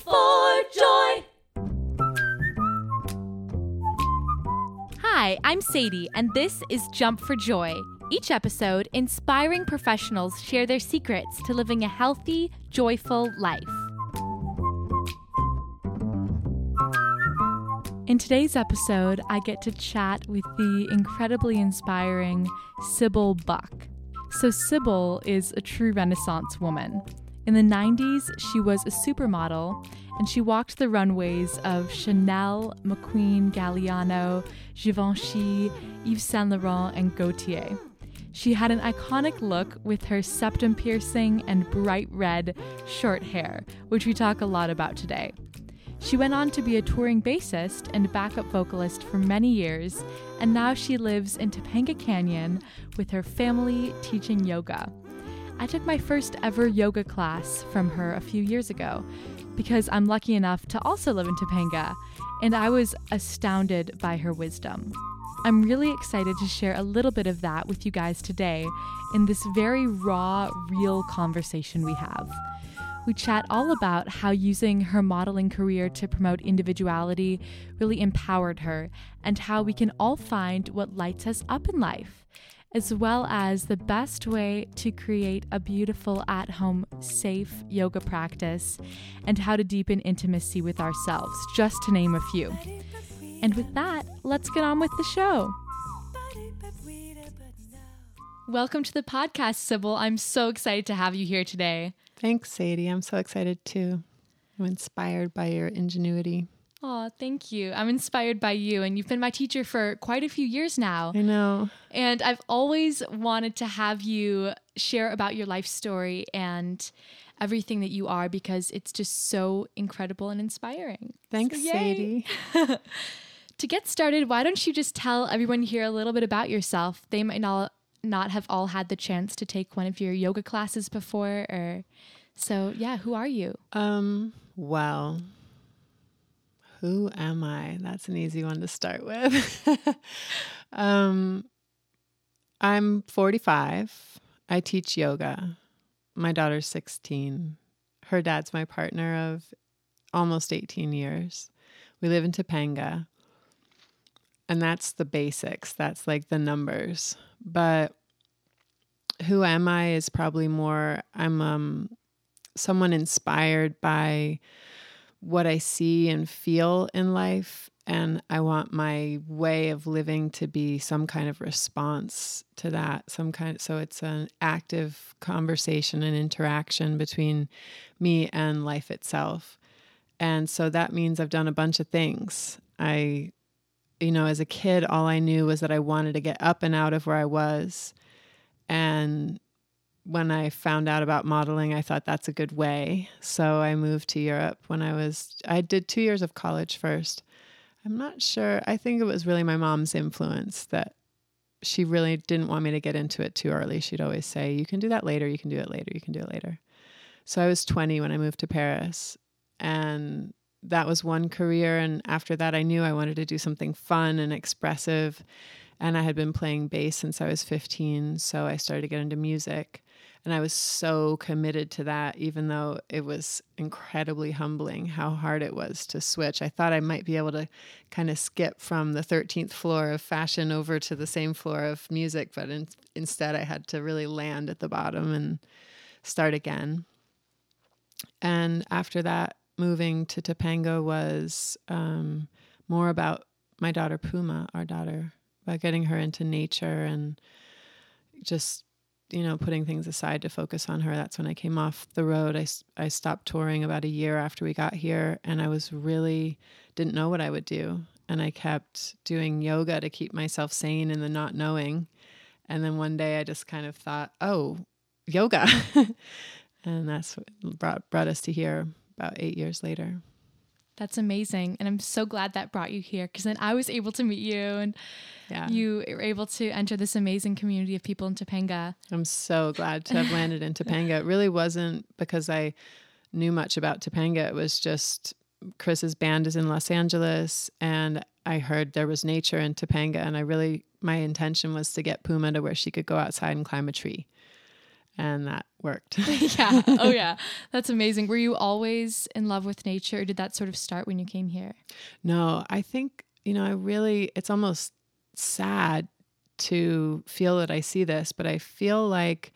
for joy. Hi, I'm Sadie, and this is Jump for Joy. Each episode, inspiring professionals share their secrets to living a healthy, joyful life. In today's episode, I get to chat with the incredibly inspiring Sybil Buck. So, Sybil is a true Renaissance woman. In the 90s, she was a supermodel and she walked the runways of Chanel, McQueen, Galliano, Givenchy, Yves Saint Laurent, and Gaultier. She had an iconic look with her septum piercing and bright red short hair, which we talk a lot about today. She went on to be a touring bassist and backup vocalist for many years, and now she lives in Topanga Canyon with her family teaching yoga. I took my first ever yoga class from her a few years ago because I'm lucky enough to also live in Topanga, and I was astounded by her wisdom. I'm really excited to share a little bit of that with you guys today in this very raw, real conversation we have. We chat all about how using her modeling career to promote individuality really empowered her, and how we can all find what lights us up in life, as well as the best way to create a beautiful at home, safe yoga practice, and how to deepen intimacy with ourselves, just to name a few. And with that, let's get on with the show. Welcome to the podcast, Sybil. I'm so excited to have you here today. Thanks, Sadie. I'm so excited too. I'm inspired by your ingenuity. Oh, thank you. I'm inspired by you, and you've been my teacher for quite a few years now. I know. And I've always wanted to have you share about your life story and everything that you are because it's just so incredible and inspiring. Thanks, So. Sadie. To get started, why don't you just tell everyone here a little bit about yourself? They might not not have all had the chance to take one of your yoga classes before or so yeah, who are you? Um, well, who am I? That's an easy one to start with. um, I'm 45. I teach yoga. My daughter's 16. Her dad's my partner of almost 18 years. We live in Topanga. And that's the basics. That's like the numbers. But who am I is probably more I'm um someone inspired by what I see and feel in life. And I want my way of living to be some kind of response to that. Some kind so it's an active conversation and interaction between me and life itself. And so that means I've done a bunch of things. I, you know, as a kid, all I knew was that I wanted to get up and out of where I was. And when I found out about modeling, I thought that's a good way. So I moved to Europe when I was, I did two years of college first. I'm not sure. I think it was really my mom's influence that she really didn't want me to get into it too early. She'd always say, You can do that later, you can do it later, you can do it later. So I was 20 when I moved to Paris. And that was one career. And after that, I knew I wanted to do something fun and expressive. And I had been playing bass since I was 15. So I started to get into music. And I was so committed to that, even though it was incredibly humbling how hard it was to switch. I thought I might be able to kind of skip from the 13th floor of fashion over to the same floor of music, but in, instead I had to really land at the bottom and start again. And after that, moving to Topanga was um, more about my daughter Puma, our daughter, about getting her into nature and just you know putting things aside to focus on her that's when i came off the road. I, I stopped touring about a year after we got here and i was really didn't know what i would do. And i kept doing yoga to keep myself sane in the not knowing. And then one day i just kind of thought oh yoga. And that's what brought, brought us to here about eight years later That's amazing. And I'm so glad that brought you here because then I was able to meet you and yeah you were able to enter this amazing community of people in Topanga. I'm so glad to have landed in Topanga. It really wasn't because I knew much about Topanga. It was just Chris's band is in Los Angeles and I heard there was nature in Topanga and I really my intention was to get Puma to where she could go outside and climb a tree. And that worked. yeah. Oh, yeah. That's amazing. Were you always in love with nature? Or did that sort of start when you came here? No, I think, you know, I really, it's almost sad to feel that I see this, but I feel like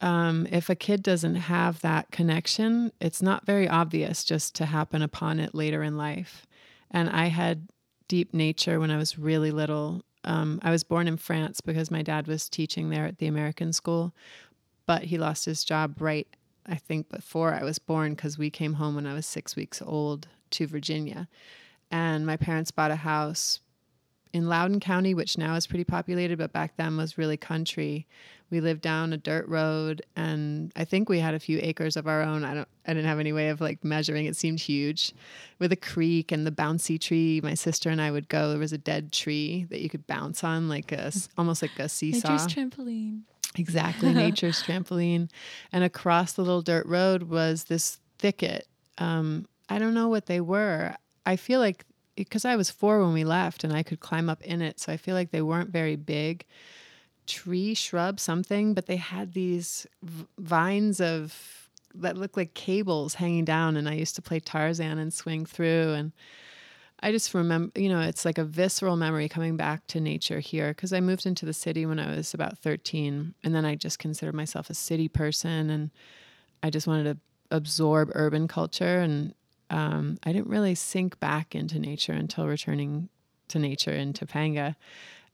um, if a kid doesn't have that connection, it's not very obvious just to happen upon it later in life. And I had deep nature when I was really little. Um, I was born in France because my dad was teaching there at the American school, but he lost his job right, I think, before I was born because we came home when I was six weeks old to Virginia. And my parents bought a house in Loudoun County, which now is pretty populated, but back then was really country. We lived down a dirt road, and I think we had a few acres of our own. I don't, I didn't have any way of like measuring. It seemed huge, with a creek and the bouncy tree. My sister and I would go. There was a dead tree that you could bounce on, like a almost like a seesaw. Nature's trampoline. Exactly, nature's trampoline. And across the little dirt road was this thicket. Um, I don't know what they were. I feel like because I was four when we left and I could climb up in it. So I feel like they weren't very big tree, shrub, something, but they had these v- vines of that looked like cables hanging down. And I used to play Tarzan and swing through. And I just remember, you know, it's like a visceral memory coming back to nature here because I moved into the city when I was about 13. And then I just considered myself a city person and I just wanted to absorb urban culture. And um, I didn't really sink back into nature until returning to nature in Topanga.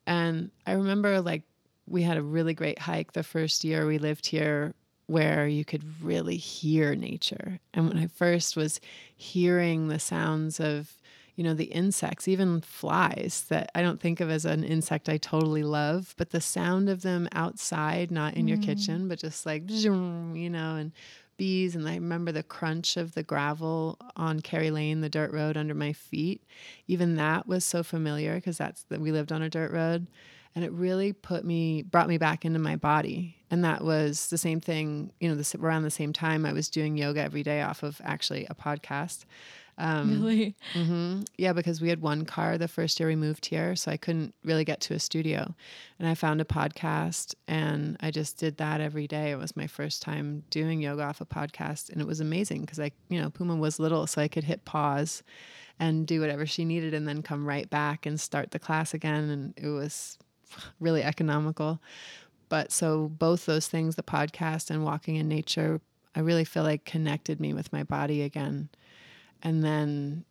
And I remember like we had a really great hike the first year we lived here where you could really hear nature. And when I first was hearing the sounds of, you know, the insects, even flies that I don't think of as an insect I totally love, but the sound of them outside, not in mm. your kitchen, but just like, you know, and bees and I remember the crunch of the gravel on Kerry Lane, the dirt road under my feet. Even that was so familiar because that's that we lived on a dirt road. And it really put me brought me back into my body. And that was the same thing, you know, this around the same time I was doing yoga every day off of actually a podcast. Um, really? Mm-hmm. Yeah, because we had one car the first year we moved here, so I couldn't really get to a studio. And I found a podcast, and I just did that every day. It was my first time doing yoga off a podcast, and it was amazing because I, you know, Puma was little, so I could hit pause and do whatever she needed, and then come right back and start the class again. And it was really economical. But so both those things, the podcast and walking in nature, I really feel like connected me with my body again and then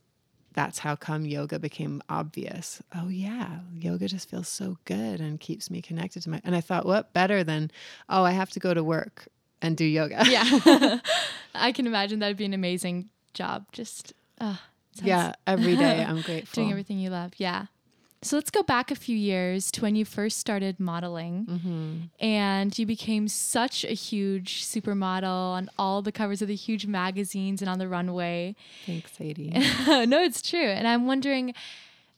that's how come yoga became obvious. Oh yeah, yoga just feels so good and keeps me connected to my and I thought what better than oh I have to go to work and do yoga. Yeah. I can imagine that'd be an amazing job just uh, yeah, every day I'm grateful. Doing everything you love. Yeah. So let's go back a few years to when you first started modeling mm-hmm. and you became such a huge supermodel on all the covers of the huge magazines and on the runway. Thanks, Sadie. no, it's true. And I'm wondering,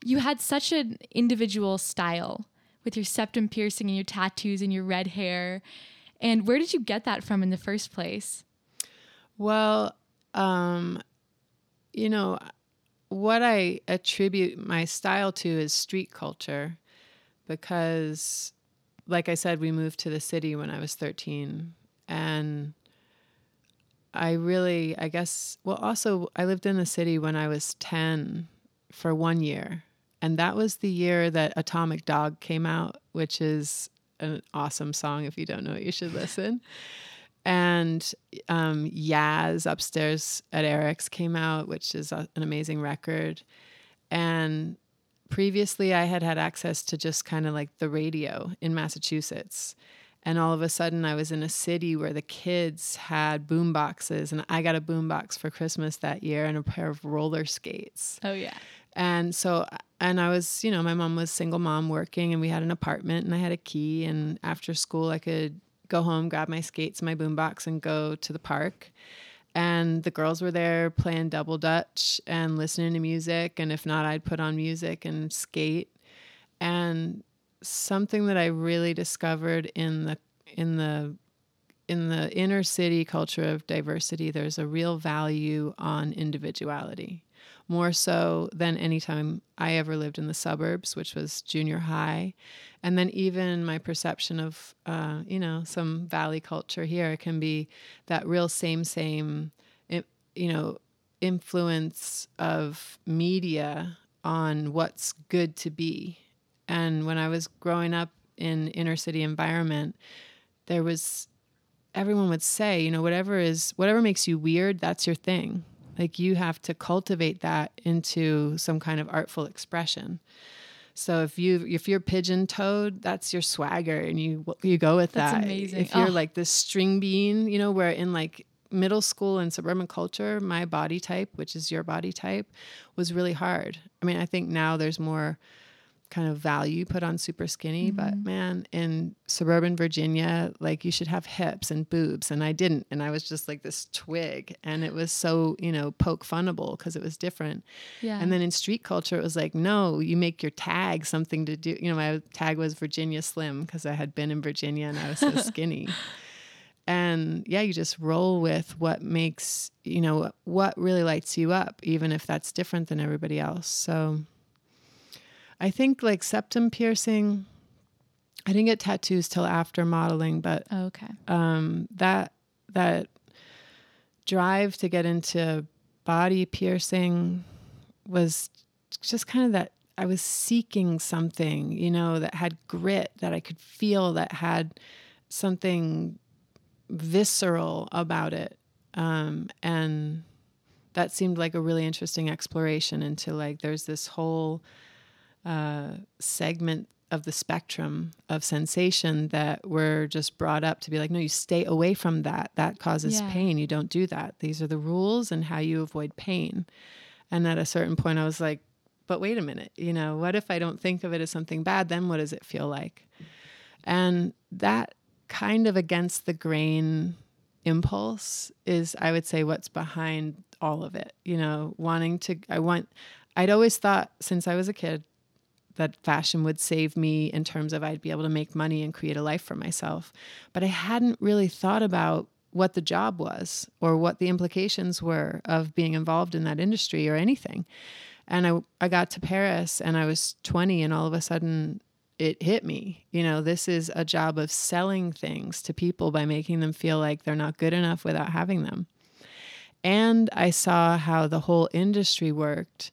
you had such an individual style with your septum piercing and your tattoos and your red hair. And where did you get that from in the first place? Well, um, you know, what I attribute my style to is street culture because, like I said, we moved to the city when I was 13. And I really, I guess, well, also, I lived in the city when I was 10 for one year. And that was the year that Atomic Dog came out, which is an awesome song. If you don't know it, you should listen and um, Yaz upstairs at Eric's came out, which is a, an amazing record. And previously, I had had access to just kind of like the radio in Massachusetts. And all of a sudden, I was in a city where the kids had boom boxes, and I got a boom box for Christmas that year and a pair of roller skates. Oh, yeah. And so, and I was, you know, my mom was single mom working, and we had an apartment, and I had a key. And after school, I could go home, grab my skates, my boombox, and go to the park. And the girls were there playing double dutch and listening to music. And if not, I'd put on music and skate. And something that I really discovered in the in the in the inner city culture of diversity, there's a real value on individuality. More so than any time I ever lived in the suburbs, which was junior high. And then even my perception of, uh, you know, some valley culture here can be that real same, same, you know, influence of media on what's good to be. And when I was growing up in inner city environment, there was everyone would say, you know, whatever is whatever makes you weird, that's your thing. Like you have to cultivate that into some kind of artful expression. So if you if you're pigeon toed, that's your swagger, and you you go with that's that. Amazing. If you're oh. like this string bean, you know, where in like middle school and suburban culture, my body type, which is your body type, was really hard. I mean, I think now there's more kind of value put on super skinny mm-hmm. but man in suburban virginia like you should have hips and boobs and i didn't and i was just like this twig and it was so you know poke funnable because it was different. Yeah. And then in street culture it was like no you make your tag something to do you know my tag was virginia slim because i had been in virginia and i was so skinny. And yeah you just roll with what makes you know what really lights you up even if that's different than everybody else. So I think like septum piercing. I didn't get tattoos till after modeling, but oh, okay. Um, that that drive to get into body piercing was just kind of that I was seeking something, you know, that had grit, that I could feel, that had something visceral about it. Um, and that seemed like a really interesting exploration into like there's this whole uh, segment of the spectrum of sensation that we're just brought up to be like, no, you stay away from that. That causes yeah. pain. You don't do that. These are the rules and how you avoid pain. And at a certain point, I was like, but wait a minute, you know, what if I don't think of it as something bad? Then what does it feel like? And that kind of against the grain impulse is, I would say, what's behind all of it. You know, wanting to, I want, I'd always thought since I was a kid that fashion would save me in terms of I'd be able to make money and create a life for myself. But I hadn't really thought about what the job was or what the implications were of being involved in that industry or anything. And I, I got to Paris and I was 20, and all of a sudden it hit me. You know, this is a job of selling things to people by making them feel like they're not good enough without having them. And I saw how the whole industry worked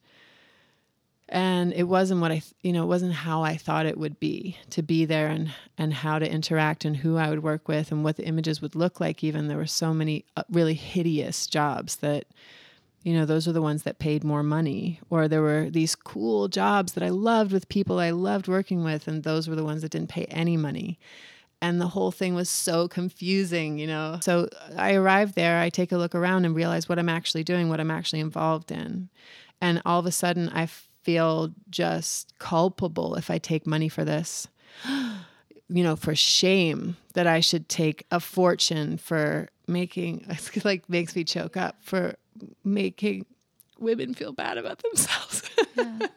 and it wasn't what I, you know, it wasn't how I thought it would be to be there and and how to interact and who I would work with and what the images would look like. Even there were so many uh, really hideous jobs that, you know, those are the ones that paid more money. Or there were these cool jobs that I loved with people I loved working with, and those were the ones that didn't pay any money. And the whole thing was so confusing, you know. So I arrived there, I take a look around and realize what I'm actually doing, what I'm actually involved in. And all of a sudden, I feel just culpable if I take money for this. you know, for shame that I should take a fortune for making, it's like makes me choke up for making women feel bad about themselves. Yeah.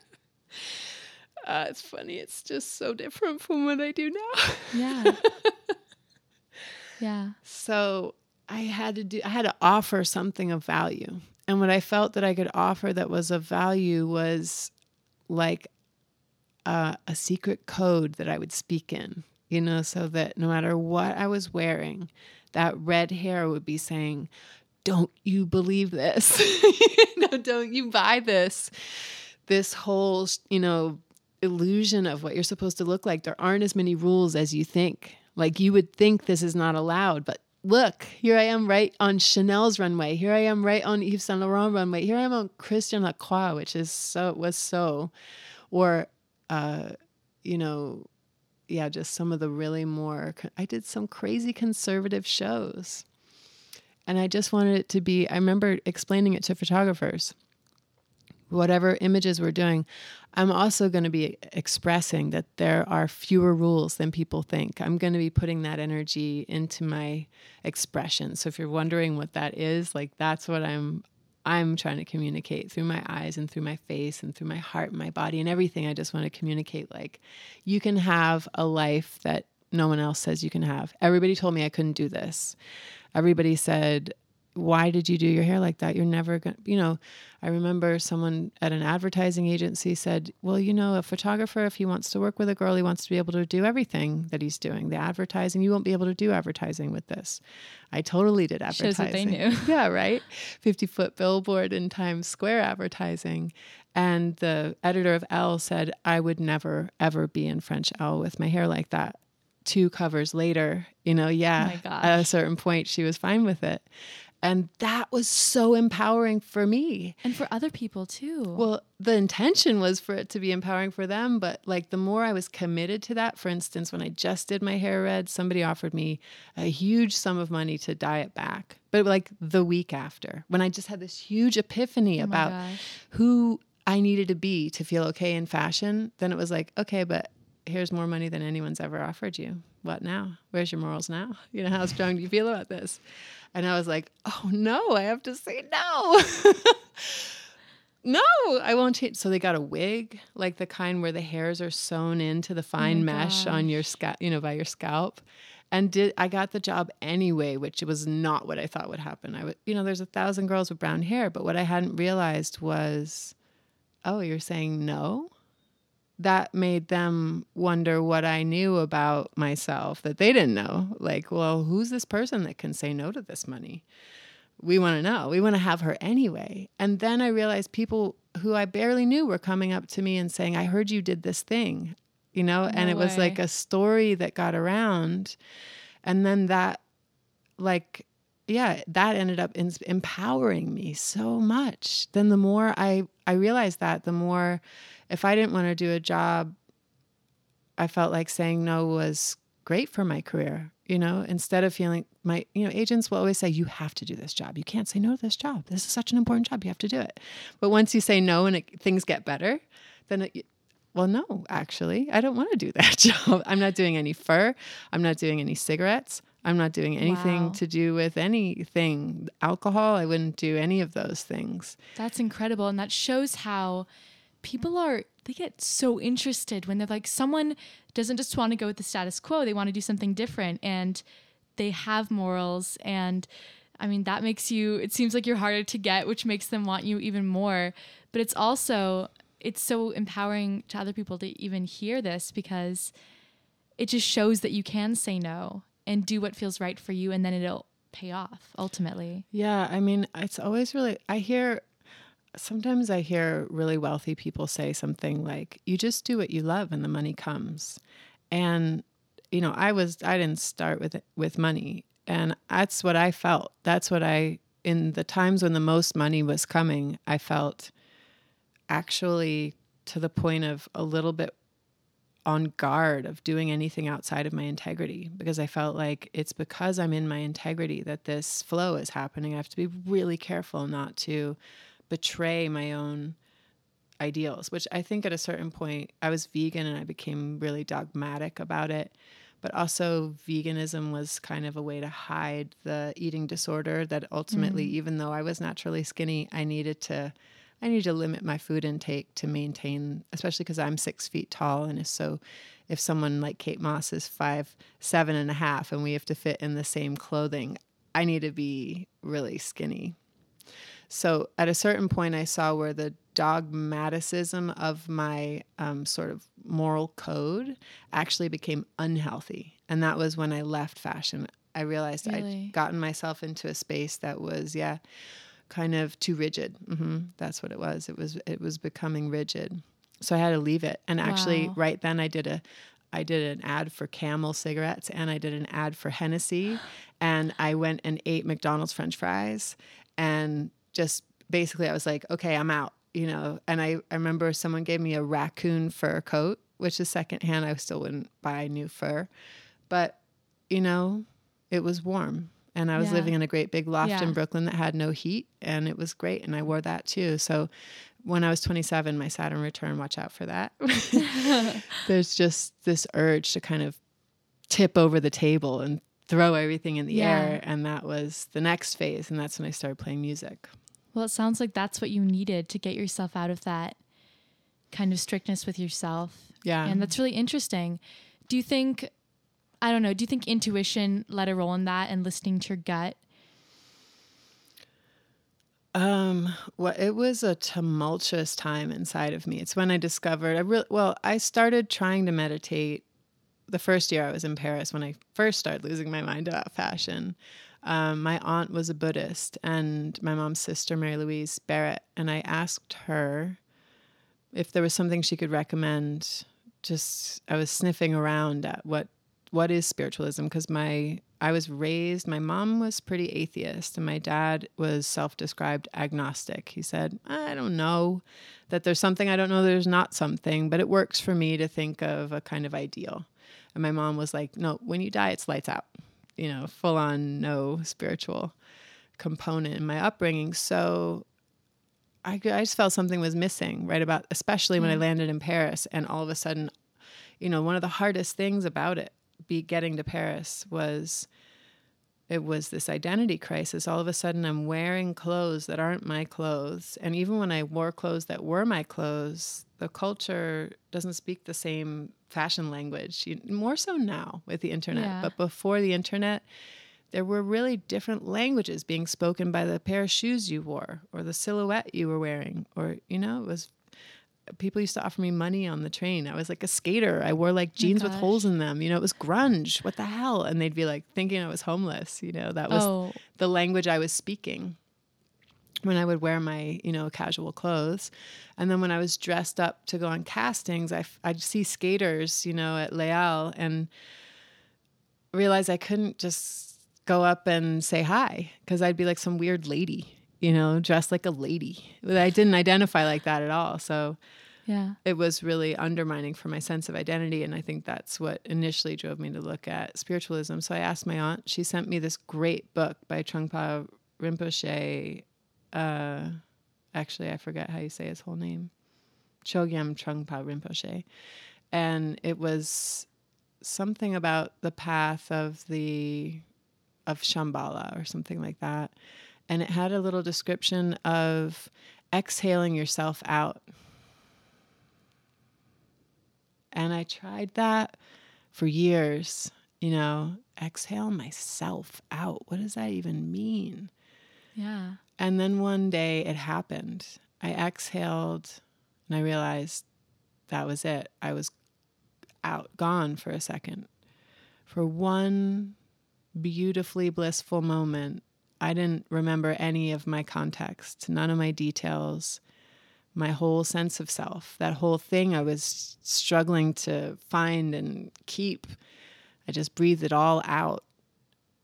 uh, it's funny. It's just so different from what I do now. Yeah. yeah. So I had to do, I had to offer something of value. And what I felt that I could offer that was of value was like a, a secret code that I would speak in, you know, so that no matter what I was wearing, that red hair would be saying, Don't you believe this? you know, don't you buy this? This whole, you know, illusion of what you're supposed to look like. There aren't as many rules as you think. Like you would think this is not allowed, but look, here I am right on Chanel's runway. Here I am right on Yves Saint Laurent runway. Here I am on Christian Lacroix, which is so was so, or, uh, you know, yeah, just some of the really more. I did some crazy conservative shows, and I just wanted it to be. I remember explaining it to photographers whatever images we're doing, I'm also going to be expressing that there are fewer rules than people think. I'm going to be putting that energy into my expression. So if you're wondering what that is, like that's what I'm I'm trying to communicate through my eyes and through my face and through my heart and my body and everything. I just want to communicate like you can have a life that no one else says you can have. Everybody told me I couldn't do this. Everybody said why did you do your hair like that? You're never going to, you know, I remember someone at an advertising agency said, well, you know, a photographer, if he wants to work with a girl, he wants to be able to do everything that he's doing. The advertising, you won't be able to do advertising with this. I totally did advertising. Shows what they knew. yeah, right. 50 foot billboard in Times Square advertising. And the editor of Elle said, I would never, ever be in French Elle with my hair like that two covers later, you know, yeah, Oh at a certain point, she was fine with it. And that was so empowering for me. And for other people too. Well, the intention was for it to be empowering for them, but like the more I was committed to that, for instance, when I just did my hair red, somebody offered me a huge sum of money to dye it back. But like the week after, when I just had this huge epiphany oh about who I needed to be to feel okay in fashion, then it was like, okay, but here's more money than anyone's ever offered you. What now? Where's your morals now? You know, how strong do you feel about this? And I was like, oh no, I have to say no. no, I won't change. So they got a wig, like the kind where the hairs are sewn into the oh fine my mesh on your scalp, you know, by your scalp. And did I got the job anyway, which was not what I thought would happen. I would, you know, there's a thousand girls with brown hair, but what I hadn't realized was, oh, you're saying no? That made them wonder what I knew about myself that they didn't know. Like, well, who's this person that can say no to this money? We want to know. We want to have her anyway. And then I realized people who I barely knew were coming up to me and saying, I heard you did this thing, you know? and No it was like a story that got around. And then that, like, yeah, that ended up in, empowering me so much. Then the more I I realized that, the more if I didn't want to do a job, I felt like saying no was great for my career. You know, instead of feeling my you know agents will always say you have to do this job. You can't say no to this job. This is such an important job. You have to do it. But once you say no and it, things get better, then it, well, no, actually, I don't want to do that job. I'm not doing any fur. I'm not doing any cigarettes. I'm not doing anything Wow. to do with anything alcohol. I wouldn't do any of those things. That's incredible. And that shows how people are, they get so interested when they're like, someone doesn't just want to go with the status quo, they want to do something different. And they have morals. And I mean, that makes you, it seems like you're harder to get, which makes them want you even more. But it's also, it's so empowering to other people to even hear this because it just shows that you can say no and do what feels right for you. And then it'll pay off ultimately. Yeah, I mean, it's always really, I hear, sometimes I hear really wealthy people say something like, you just do what you love and the money comes. And, you know, I was, I didn't start with, with money. And that's what I felt. That's what I, in the times when the most money was coming, I felt actually to the point of a little bit on guard of doing anything outside of my integrity because I felt like it's because I'm in my integrity that this flow is happening. I have to be really careful not to betray my own ideals, which I think at a certain point I was vegan and I became really dogmatic about it. But also, veganism was kind of a way to hide the eating disorder that ultimately, mm. even though I was naturally skinny, I needed to I need to limit my food intake to maintain, especially because I'm six feet tall. And so, if someone like Kate Moss is five, seven and a half, and we have to fit in the same clothing, I need to be really skinny. So, at a certain point, I saw where the dogmaticism of my um, sort of moral code actually became unhealthy. And that was when I left fashion. I realized Really? I'd gotten myself into a space that was, yeah, kind of too rigid. hmm That's what it was. It was it was becoming rigid. So I had to leave it. And actually, Wow. right then, I did a I did an ad for Camel cigarettes and I did an ad for Hennessy, and I went and ate McDonald's French fries, and just basically I was like, okay, I'm out, you know. And I, I remember someone gave me a raccoon fur coat, which is secondhand. I still wouldn't buy new fur, but you know, it was warm. And I was Yeah. living in a great big loft Yeah. in Brooklyn that had no heat, and it was great. And I wore that too. So when I was 27, my Saturn return, watch out for that. There's just this urge to kind of tip over the table and throw everything in the Yeah. air. And that was the next phase. And that's when I started playing music. Well, it sounds like that's what you needed to get yourself out of that kind of strictness with yourself. Yeah. And that's really interesting. Do you think, I don't know, do you think intuition led a role in that and listening to your gut? Um, well, it was a tumultuous time inside of me. It's when I discovered I really well, I started trying to meditate the first year I was in Paris when I first started losing my mind about fashion. Um, my aunt was a Buddhist and my mom's sister, Mary Louise Barrett, and I asked her if there was something she could recommend. Just I was sniffing around at what what is spiritualism because my I was raised my mom was pretty atheist and my dad was self-described agnostic. He said, "I don't know that there's something I don't know there's not something, but it works for me to think of a kind of ideal." And my mom was like, "No, when you die it's lights out." You know, full on no spiritual component in my upbringing. So I, I just felt something was missing right about, especially when I mm. landed in Paris. And all of a sudden, you know, one of the hardest things about it, be getting to Paris, was it was this identity crisis. All of a sudden, I'm wearing clothes that aren't my clothes. And even when I wore clothes that were my clothes, the culture doesn't speak the same fashion language. More so now with the internet. Yeah. But before the internet, there were really different languages being spoken by the pair of shoes you wore or the silhouette you were wearing. Or, you know, it was people used to offer me money on the train. I was like a skater. I wore like jeans oh with holes in them. You know, it was grunge. What the hell? And they'd be like thinking I was homeless. You know, that was oh. the language I was speaking when I would wear my, you know, casual clothes. And then when I was dressed up to go on castings, I, I'd see skaters, you know, at Les Halles and realize I couldn't just go up and say hi because I'd be like some weird lady you know, dressed like a lady. I didn't identify like that at all. So yeah. It was really undermining for my sense of identity. And I think that's what initially drove me to look at spiritualism. So I asked my aunt, she sent me this great book by Trungpa Rinpoche. Uh, actually, I forget how you say his whole name. Chogyam Trungpa Rinpoche. And it was something about the path of the of Shambhala or something like that and it had a little description of exhaling yourself out. And I tried that for years, you know, exhale myself out. What does that even mean? Yeah. And then one day it happened. I exhaled and I realized that was it. I was out, gone for a second. For one beautifully blissful moment, I didn't remember any of my context, none of my details, my whole sense of self. That whole thing I was struggling to find and keep. I just breathed it all out.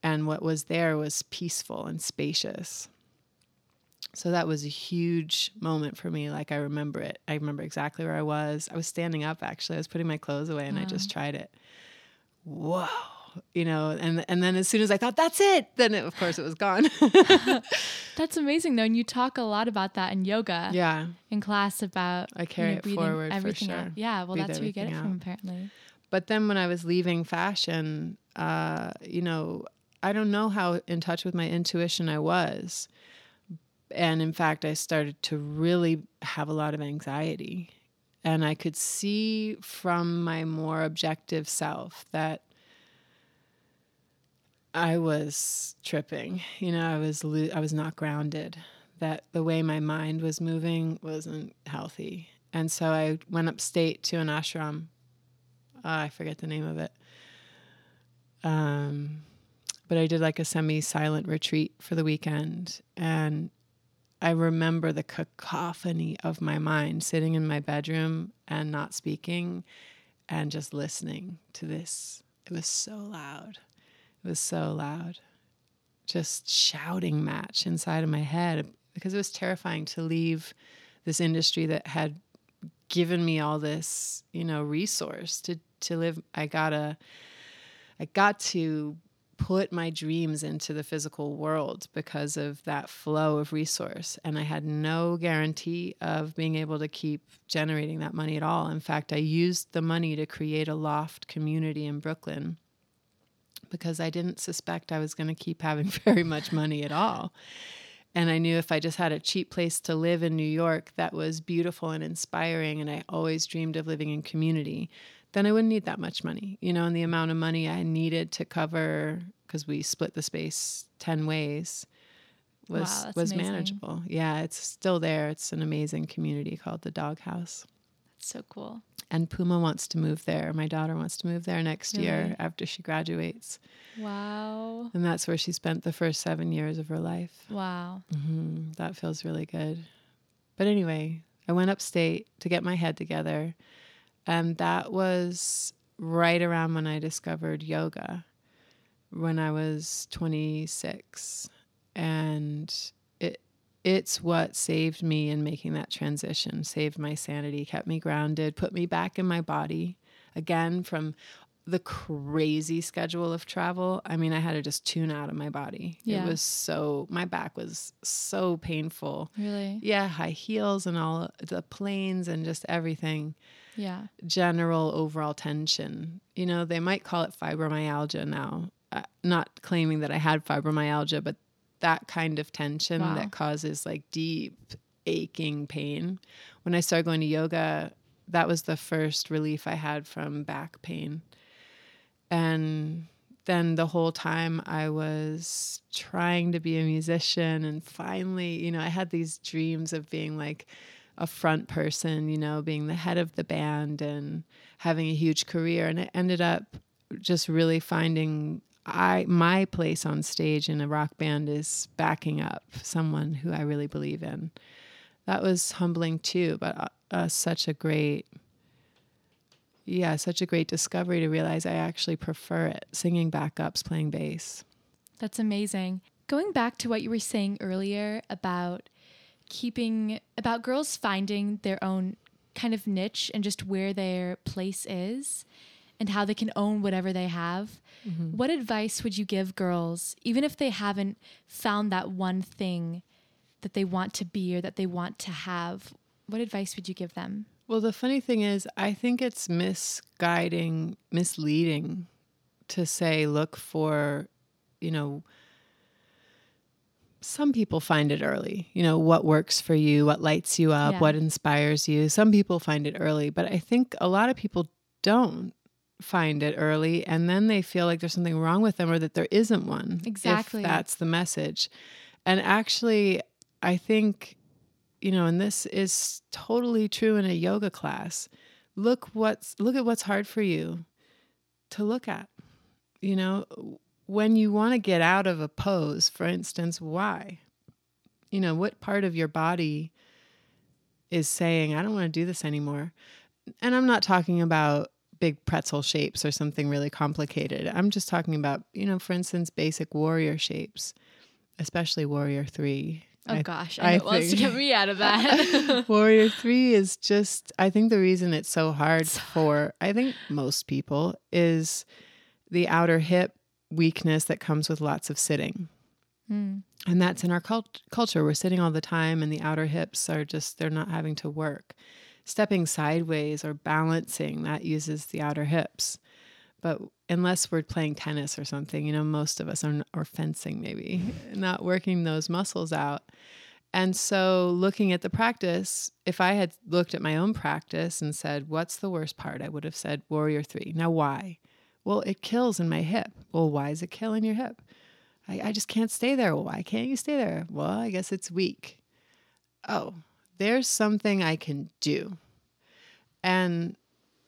And what was there was peaceful and spacious. So that was a huge moment for me. Like I remember it. I remember exactly where I was. I was standing up actually. I was putting my clothes away and I just mm. tried it. Whoa you know, and and then as soon as I thought that's it, then it, of course it was gone. that's amazing though, and you talk a lot about that in yoga. Yeah, in class about I carry you know, it forward everything for sure. Out. Yeah, well, Breathe that's where you get it out. from apparently. But then when I was leaving fashion, uh, you know, I don't know how in touch with my intuition I was. And in fact, I started to really have a lot of anxiety. And I could see from my more objective self that I was tripping. You know, I was lo- I was not grounded. That the way my mind was moving wasn't healthy. And so I went upstate to an ashram. Uh, I forget the name of it. Um, but I did like a semi-silent retreat for the weekend, and I remember the cacophony of my mind sitting in my bedroom and not speaking, and just listening to this. It was so loud it was so loud. Just shouting match inside of my head because it was terrifying to leave this industry that had given me all this, you know, resource to to live. I gotta I got to put my dreams into the physical world because of that flow of resource. And I had no guarantee of being able to keep generating that money at all. In fact, I used the money to create a loft community in Brooklyn because I didn't suspect I was going to keep having very much money at all. And I knew if I just had a cheap place to live in New York that was beautiful and inspiring, and I always dreamed of living in community, then I wouldn't need that much money. You know, and the amount of money I needed to cover, because we split the space 10 ways, was Wow, was amazing. manageable. Yeah, it's still there. It's an amazing community called the Doghouse. That's so cool. And Puma wants to move there. My daughter wants to move there next Really? year after she graduates. Wow. And that's where she spent the first seven years of her life. Wow. hmm That feels really good. But anyway, I went upstate to get my head together. And that was right around when I discovered yoga when I was 26. And it's what saved me in making that transition, saved my sanity, kept me grounded, put me back in my body again from the crazy schedule of travel. I mean, I had to just tune out of my body. Yeah. It was so my back was so painful. Really? Yeah, high heels and all the planes and just everything. Yeah. General overall tension. You know, they might call it fibromyalgia now. Uh, not claiming that I had fibromyalgia, but that kind of tension Wow. that causes like deep aching pain. When I started going to yoga, that was the first relief I had from back pain. And then the whole time I was trying to be a musician and finally, you know, I had these dreams of being like a front person, you know, being the head of the band and having a huge career and it ended up just really finding I my place on stage in a rock band is backing up someone who I really believe in. That was humbling too, but uh, uh, such a great yeah, such a great discovery to realize I actually prefer it singing backups, playing bass. That's amazing. Going back to what you were saying earlier about keeping, about girls finding their own kind of niche and just where their place is and how they can own whatever they have. Mm-hmm. What advice would you give girls, even if they haven't found that one thing that they want to be or that they want to have? What advice would you give them? Well, the funny thing is, I think it's misguiding, misleading to say, look for, you know, some people find it early, you know, what works for you, what lights you up, Yeah. what inspires you. Some people find it early, but I think a lot of people don't find it early and then they feel like there's something wrong with them or that there isn't one. Exactly. that's the message. And actually, I think you know, and this is totally true in a yoga class. Look what's look at what's hard for you to look at. You know, when you want to get out of a pose, for instance, why? You know, what part of your body is saying, I don't want to do this anymore? And I'm not talking about big pretzel shapes or something really complicated. I'm just talking about, you know, for instance, basic warrior shapes, especially warrior 3. Oh I- gosh, I I it wants to get me out of that. Warrior 3 is just, I think the reason it's so hard for, I think most people, is the outer hip weakness that comes with lots of sitting. Hmm. And that's in our cult- culture. We're sitting all the time, and the outer hips are just, they're not having to work. Stepping sideways or balancing, that uses the outer hips. But unless we're playing tennis or something, you know, most of us are, or fencing maybe, not working those muscles out. And so, looking at the practice, if I had looked at my own practice and said, What's the worst part? I would have said Warrior Three. Now, why? Well, it kills in my hip. Well, why is it killing your hip? I, I just can't stay there. Well, why can't you stay there? Well, I guess it's weak. Oh, there's something I can do. And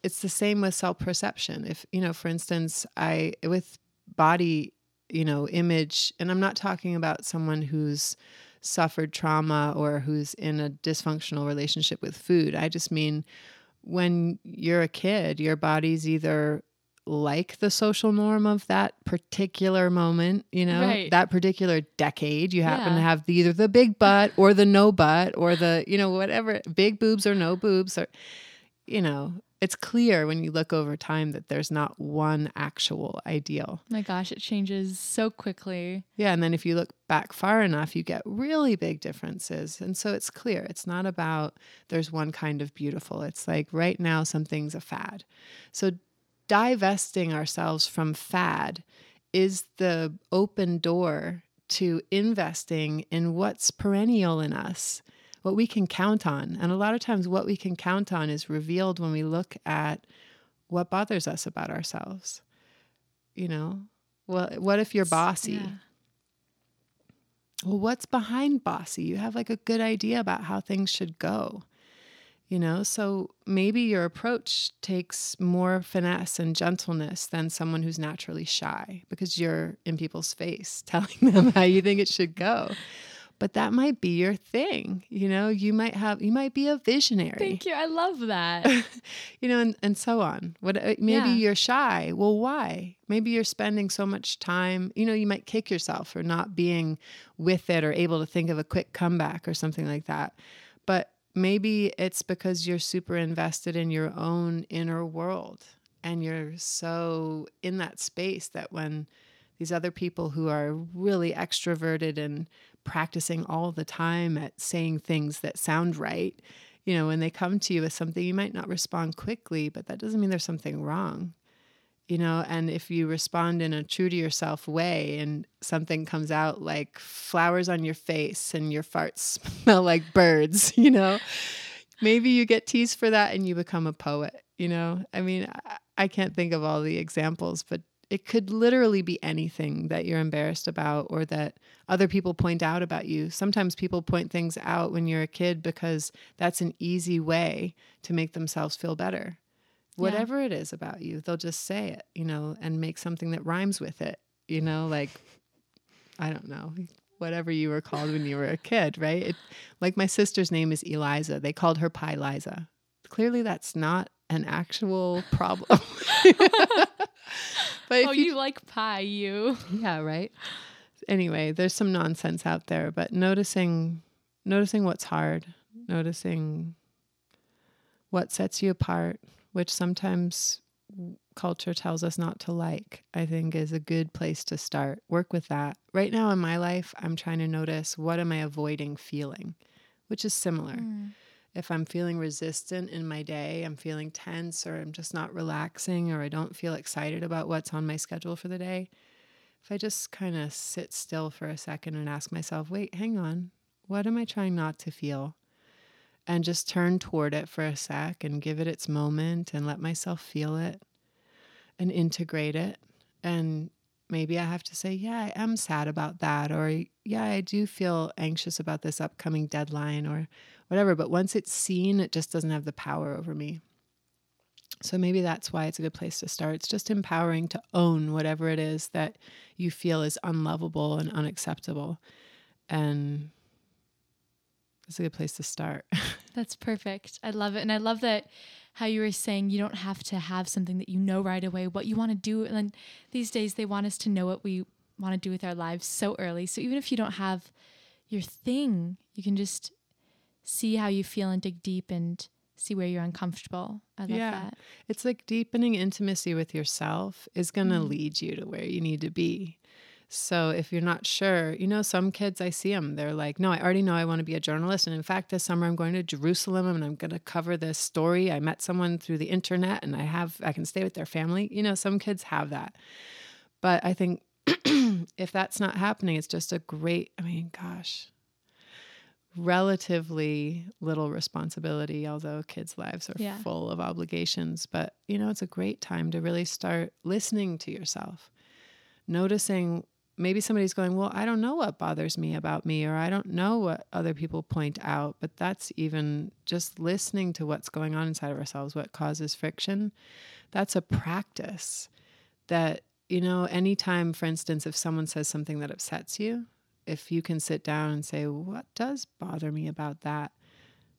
it's the same with self perception. If, you know, for instance, I, with body, you know, image, and I'm not talking about someone who's suffered trauma or who's in a dysfunctional relationship with food. I just mean when you're a kid, your body's either like the social norm of that particular moment, you know, Right. that particular decade. You happen Yeah. to have the, either the big butt or the no butt or the, you know, whatever, big boobs or no boobs or, you know, it's clear when you look over time that there's not one actual ideal. My gosh, it changes so quickly. Yeah. And then if you look back far enough, you get really big differences. And so it's clear it's not about there's one kind of beautiful. It's like right now, something's a fad. So divesting ourselves from fad is the open door to investing in what's perennial in us, what we can count on. And a lot of times, what we can count on is revealed when we look at what bothers us about ourselves. You know, well, what if you're bossy? Yeah. well, what's behind bossy? You have like a good idea about how things should go. You know, so maybe your approach takes more finesse and gentleness than someone who's naturally shy because you're in people's face telling them how you think it should go but that might be your thing. You know, you might have, you might be a visionary. Thank you. I love that. you know, and, and so on. What uh, maybe yeah. you're shy. Well, why? Maybe you're spending so much time. You know, you might kick yourself for not being with it or able to think of a quick comeback or something like that. But maybe it's because you're super invested in your own inner world and you're so in that space that when these other people who are really extroverted and practicing all the time at saying things that sound right. You know, when they come to you with something, you might not respond quickly, but that doesn't mean there's something wrong. You know, and if you respond in a true to yourself way and something comes out like flowers on your face and your farts smell like birds, you know, maybe you get teased for that and you become a poet. You know, I mean, I can't think of all the examples, but it could literally be anything that you're embarrassed about or that other people point out about you. Sometimes people point things out when you're a kid because that's an easy way to make themselves feel better. Whatever yeah. it is about you, they'll just say it, you know, and make something that rhymes with it, you know, like, I don't know, whatever you were called when you were a kid, right? It, like my sister's name is Eliza. They called her Pie Liza. Clearly, that's not an actual problem. but oh, you, you like pie, you. Yeah, right. Anyway, there's some nonsense out there, but noticing noticing what's hard, noticing what sets you apart, which sometimes culture tells us not to like, I think is a good place to start. Work with that. Right now in my life, I'm trying to notice what am I avoiding feeling, which is similar. Mm if I'm feeling resistant in my day, I'm feeling tense, or I'm just not relaxing, or I don't feel excited about what's on my schedule for the day, if I just kind of sit still for a second and ask myself, wait, hang on, what am I trying not to feel? And just turn toward it for a sec and give it its moment and let myself feel it and integrate it. And maybe I have to say, yeah, I am sad about that, or yeah, I do feel anxious about this upcoming deadline, or whatever. But once it's seen, it just doesn't have the power over me. So maybe that's why it's a good place to start. It's just empowering to own whatever it is that you feel is unlovable and unacceptable. And it's a good place to start. That's perfect. I love it. And I love that how you were saying you don't have to have something that you know right away what you want to do. And these days they want us to know what we want to do with our lives so early. So even if you don't have your thing, you can just see how you feel and dig deep and see where you're uncomfortable. I love yeah. that. It's like deepening intimacy with yourself is going to mm. lead you to where you need to be. So if you're not sure, you know, some kids I see them, they're like, no, I already know I want to be a journalist. And in fact, this summer I'm going to Jerusalem and I'm going to cover this story. I met someone through the internet and I have, I can stay with their family. You know, some kids have that. But I think if that's not happening, it's just a great, I mean, gosh, relatively little responsibility, although kids' lives are yeah. full of obligations. But, you know, it's a great time to really start listening to yourself, noticing maybe somebody's going, Well, I don't know what bothers me about me, or I don't know what other people point out. But that's even just listening to what's going on inside of ourselves, what causes friction. That's a practice that, you know, anytime, for instance, if someone says something that upsets you, if you can sit down and say, what does bother me about that?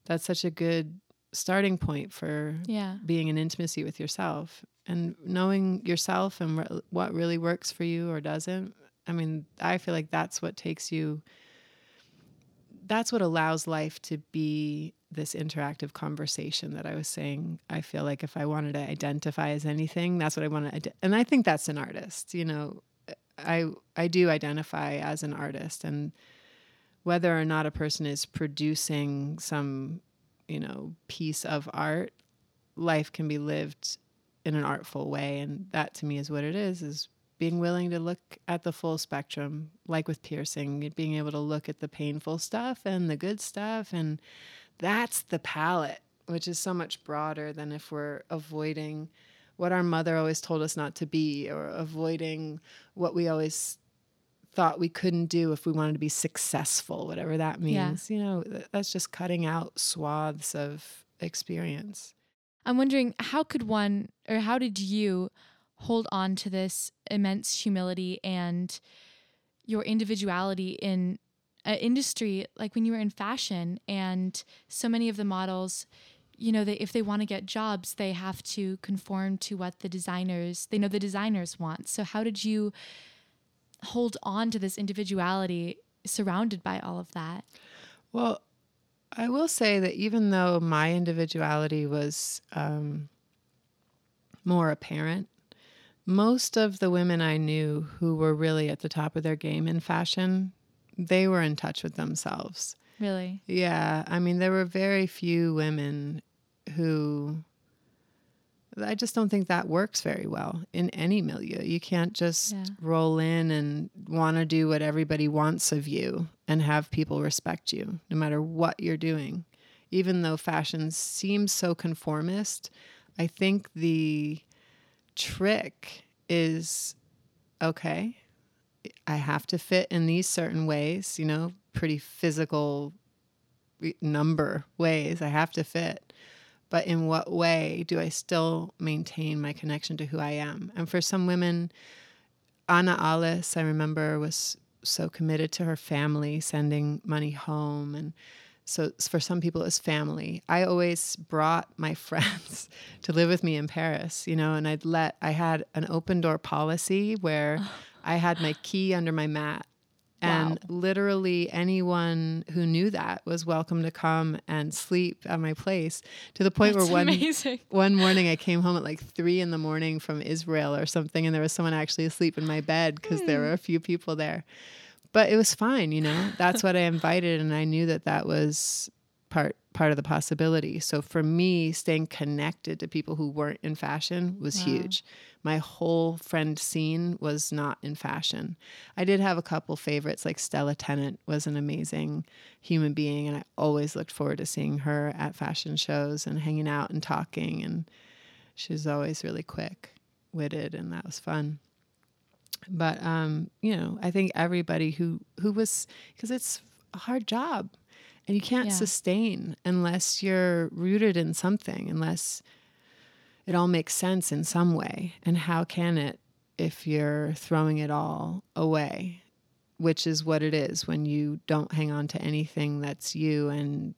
That's such a good starting point for yeah. being in intimacy with yourself and knowing yourself and re- what really works for you or doesn't. I mean, I feel like that's what takes you, that's what allows life to be this interactive conversation that I was saying. I feel like if I wanted to identify as anything, that's what I want to, and I think that's an artist, you know, I I do identify as an artist and whether or not a person is producing some, you know, piece of art, life can be lived in an artful way and that to me is what it is is being willing to look at the full spectrum like with piercing being able to look at the painful stuff and the good stuff and that's the palette which is so much broader than if we're avoiding what our mother always told us not to be or avoiding what we always thought we couldn't do if we wanted to be successful, whatever that Yeah. means. You know, that's just cutting out swaths of experience. I'm wondering how could one or how did you hold on to this immense humility and your individuality in an industry like when you were in fashion and so many of the models you know they, if they want to get jobs they have to conform to what the designers they know the designers want. So how did you hold on to this individuality surrounded by all of that? Well, I will say that even though my individuality was um, more apparent, most of the women I knew who were really at the top of their game in fashion, they were in touch with themselves. really Yeah, I mean, there were very few women who. I just don't think that works very well in any milieu. You can't just Yeah. roll in and want to do what everybody wants of you and have people respect you, no matter what you're doing. Even though fashion seems so conformist, I think the trick is okay, I have to fit in these certain ways, you know, pretty physical number ways. I have to fit. But in what way do I still maintain my connection to who I am? And for some women, Anna Alice, I remember, was so committed to her family, sending money home. And so for some people, it was family. I always brought my friends to live with me in Paris, you know, and I'd let, I had an open door policy where I had my key under my mat. And Wow. literally anyone who knew that was welcome to come and sleep at my place to the point That's where one amazing one morning I came home at like three in the morning from Israel or something, and there was someone actually asleep in my bed because there hmm. were a few people there. But it was fine, you know. That's what I invited, and I knew that that was part part of the possibility. So for me, staying connected to people who weren't in fashion was Wow. huge. My whole friend scene was not in fashion. I did have a couple favorites, like Stella Tennant was an amazing human being, and I always looked forward to seeing her at fashion shows and hanging out and talking. And she was always really quick witted, and that was fun. But um, you know, I think everybody who who was because it's a hard job, and you can't Yeah. sustain unless you're rooted in something, unless it all makes sense in some way. And how can it if you're throwing it all away? Which is what it is when you don't hang on to anything that's you and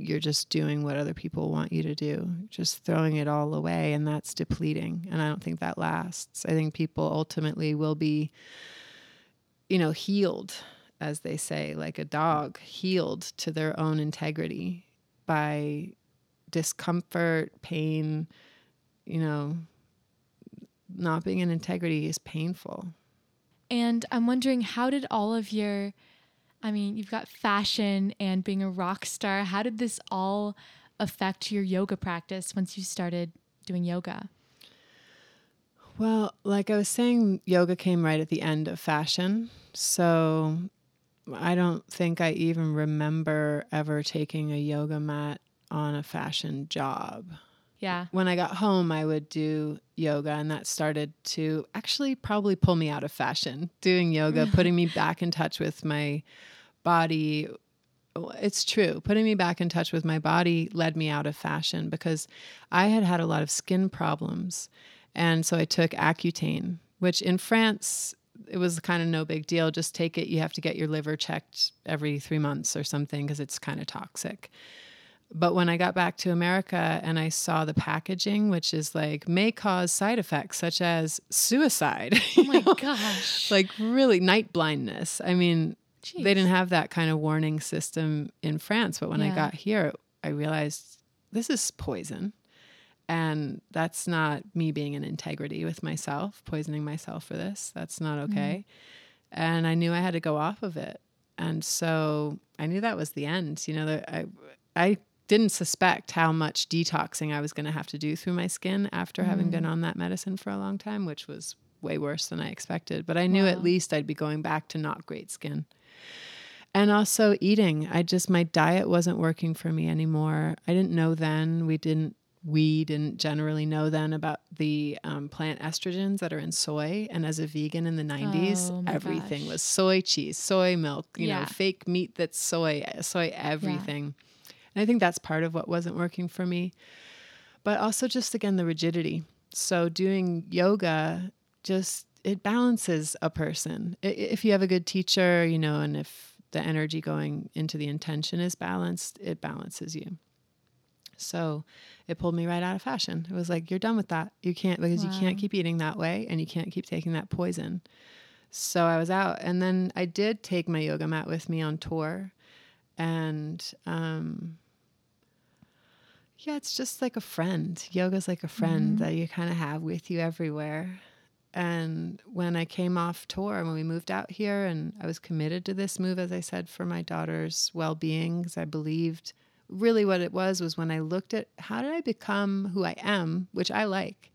you're just doing what other people want you to do, just throwing it all away, and that's depleting. And I don't think that lasts. I think people ultimately will be, you know, healed, as they say, like a dog, healed to their own integrity by discomfort, pain, you know, not being in integrity is painful. And I'm wondering, how did all of your, I mean, you've got fashion and being a rock star. How did this all affect your yoga practice once you started doing yoga? Well, like I was saying, yoga came right at the end of fashion. So I don't think I even remember ever taking a yoga mat on a fashion job. Yeah. When I got home, I would do yoga, and that started to actually probably pull me out of fashion. Doing yoga, putting me back in touch with my body. It's true. Putting me back in touch with my body led me out of fashion because I had had a lot of skin problems. And so I took Accutane, which in France, it was kind of no big deal. Just take it. You have to get your liver checked every three months or something because it's kind of toxic. But when I got back to America and I saw the packaging, which is like may cause side effects such as suicide, Oh my gosh. like really night blindness. I mean, Jeez. they didn't have that kind of warning system in France. But when I got here, I realized this is poison. And that's not me being in integrity with myself, poisoning myself for this. That's not mm-hmm. okay. And I knew I had to go off of it. And so I knew that was the end. You know, that I, I didn't suspect how much detoxing I was going to have to do through my skin after having been on that medicine for a long time, which was way worse than I expected. But I knew Wow. at least I'd be going back to not great skin. And also eating. I just, my diet wasn't working for me anymore. I didn't know then. We didn't we didn't generally know then about the um, plant estrogens that are in soy. And as a vegan in the 90s, Oh everything gosh. was soy cheese, soy milk, you Yeah. know, fake meat that's soy, soy everything. And I think that's part of what wasn't working for me. But also, just again, the rigidity. So, doing yoga just it balances a person. If you have a good teacher, you know, and if the energy going into the intention is balanced, it balances you. So it pulled me right out of fashion. It was like, you're done with that. You can't, because you can't keep eating that way and you can't keep taking that poison. So I was out. And then I did take my yoga mat with me on tour. And um, yeah, it's just like a friend. Yoga's like a friend mm-hmm. that you kind of have with you everywhere. And when I came off tour, when we moved out here, and I was committed to this move, as I said, for my daughter's well being, because I believed really what it was was when I looked at how did I become who I am, which I like.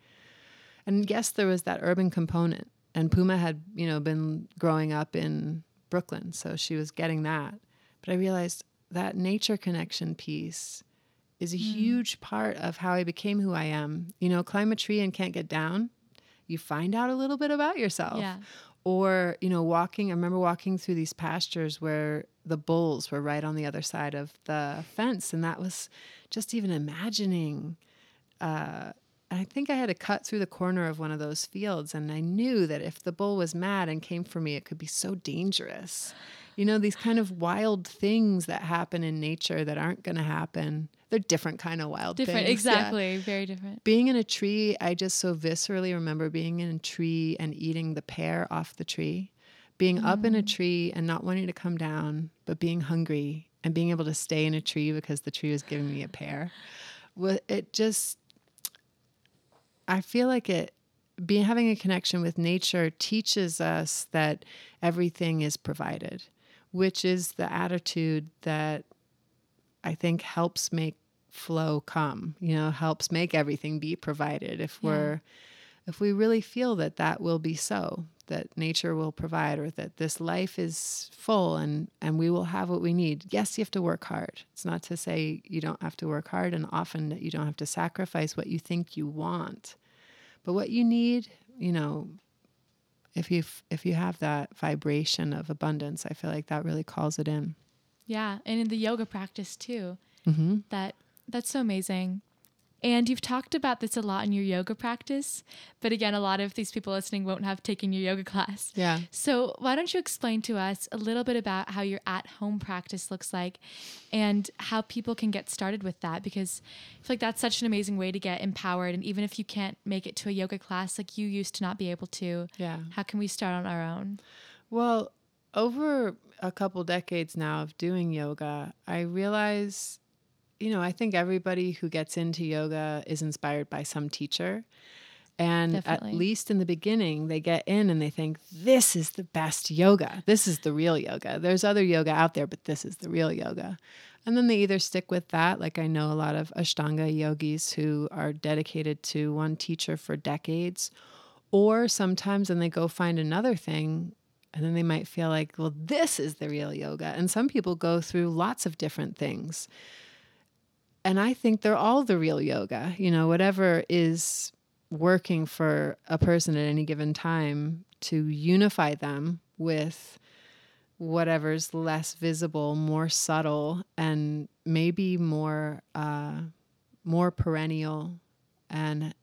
And yes, there was that urban component. And Puma had, you know, been growing up in Brooklyn, so she was getting that. But I realized that nature connection piece is a huge part of how I became who I am. You know, climb a tree and can't get down. You find out a little bit about yourself. Yeah. Or, you know, walking, I remember walking through these pastures where the bulls were right on the other side of the fence. And that was just even imagining. Uh, I think I had to cut through the corner of one of those fields. And I knew that if the bull was mad and came for me, it could be so dangerous. You know, these kind of wild things that happen in nature that aren't going to happen. They're different kind of wild Different, things. yeah exactly. Very different. being in a tree, I just so viscerally remember being in a tree and eating the pear off the tree, being up in a mm. tree and not wanting to come down, but being hungry and being able to stay in a tree because the tree was giving me a pear. Wa- It just, I feel like it, being having a connection with nature teaches us that everything is provided, which is the attitude that I think helps make flow come, you know, helps make everything be provided if Yeah. we're if we really feel that that will be so, that nature will provide or that this life is full and and we will have what we need. Yes, you have to work hard. It's not to say you don't have to work hard and often that you don't have to sacrifice what you think you want. But what you need, you know, if you if you have that vibration of abundance, I feel like that really calls it in. Yeah. And in the yoga practice too. Mm-hmm. That that's so amazing. And you've talked about this a lot in your yoga practice, but again, a lot of these people listening won't have taken your yoga class. Yeah. So, why don't you explain to us a little bit about how your at home practice looks like and how people can get started with that? Because I feel like that's such an amazing way to get empowered. And even if you can't make it to a yoga class like you used to not be able to, Yeah. how can we start on our own? Well, over a couple decades now of doing yoga, I realize, you know, I think everybody who gets into yoga is inspired by some teacher. And Definitely. at least in the beginning, they get in and they think, this is the best yoga. This is the real yoga. There's other yoga out there, but this is the real yoga. And then they either stick with that, like I know a lot of Ashtanga yogis who are dedicated to one teacher for decades, or sometimes then they go find another thing and then they might feel like, well, this is the real yoga. And some people go through lots of different things. And I think they're all the real yoga, you know, whatever is working for a person at any given time to unify them with whatever's less visible, more subtle, and maybe more uh, more perennial and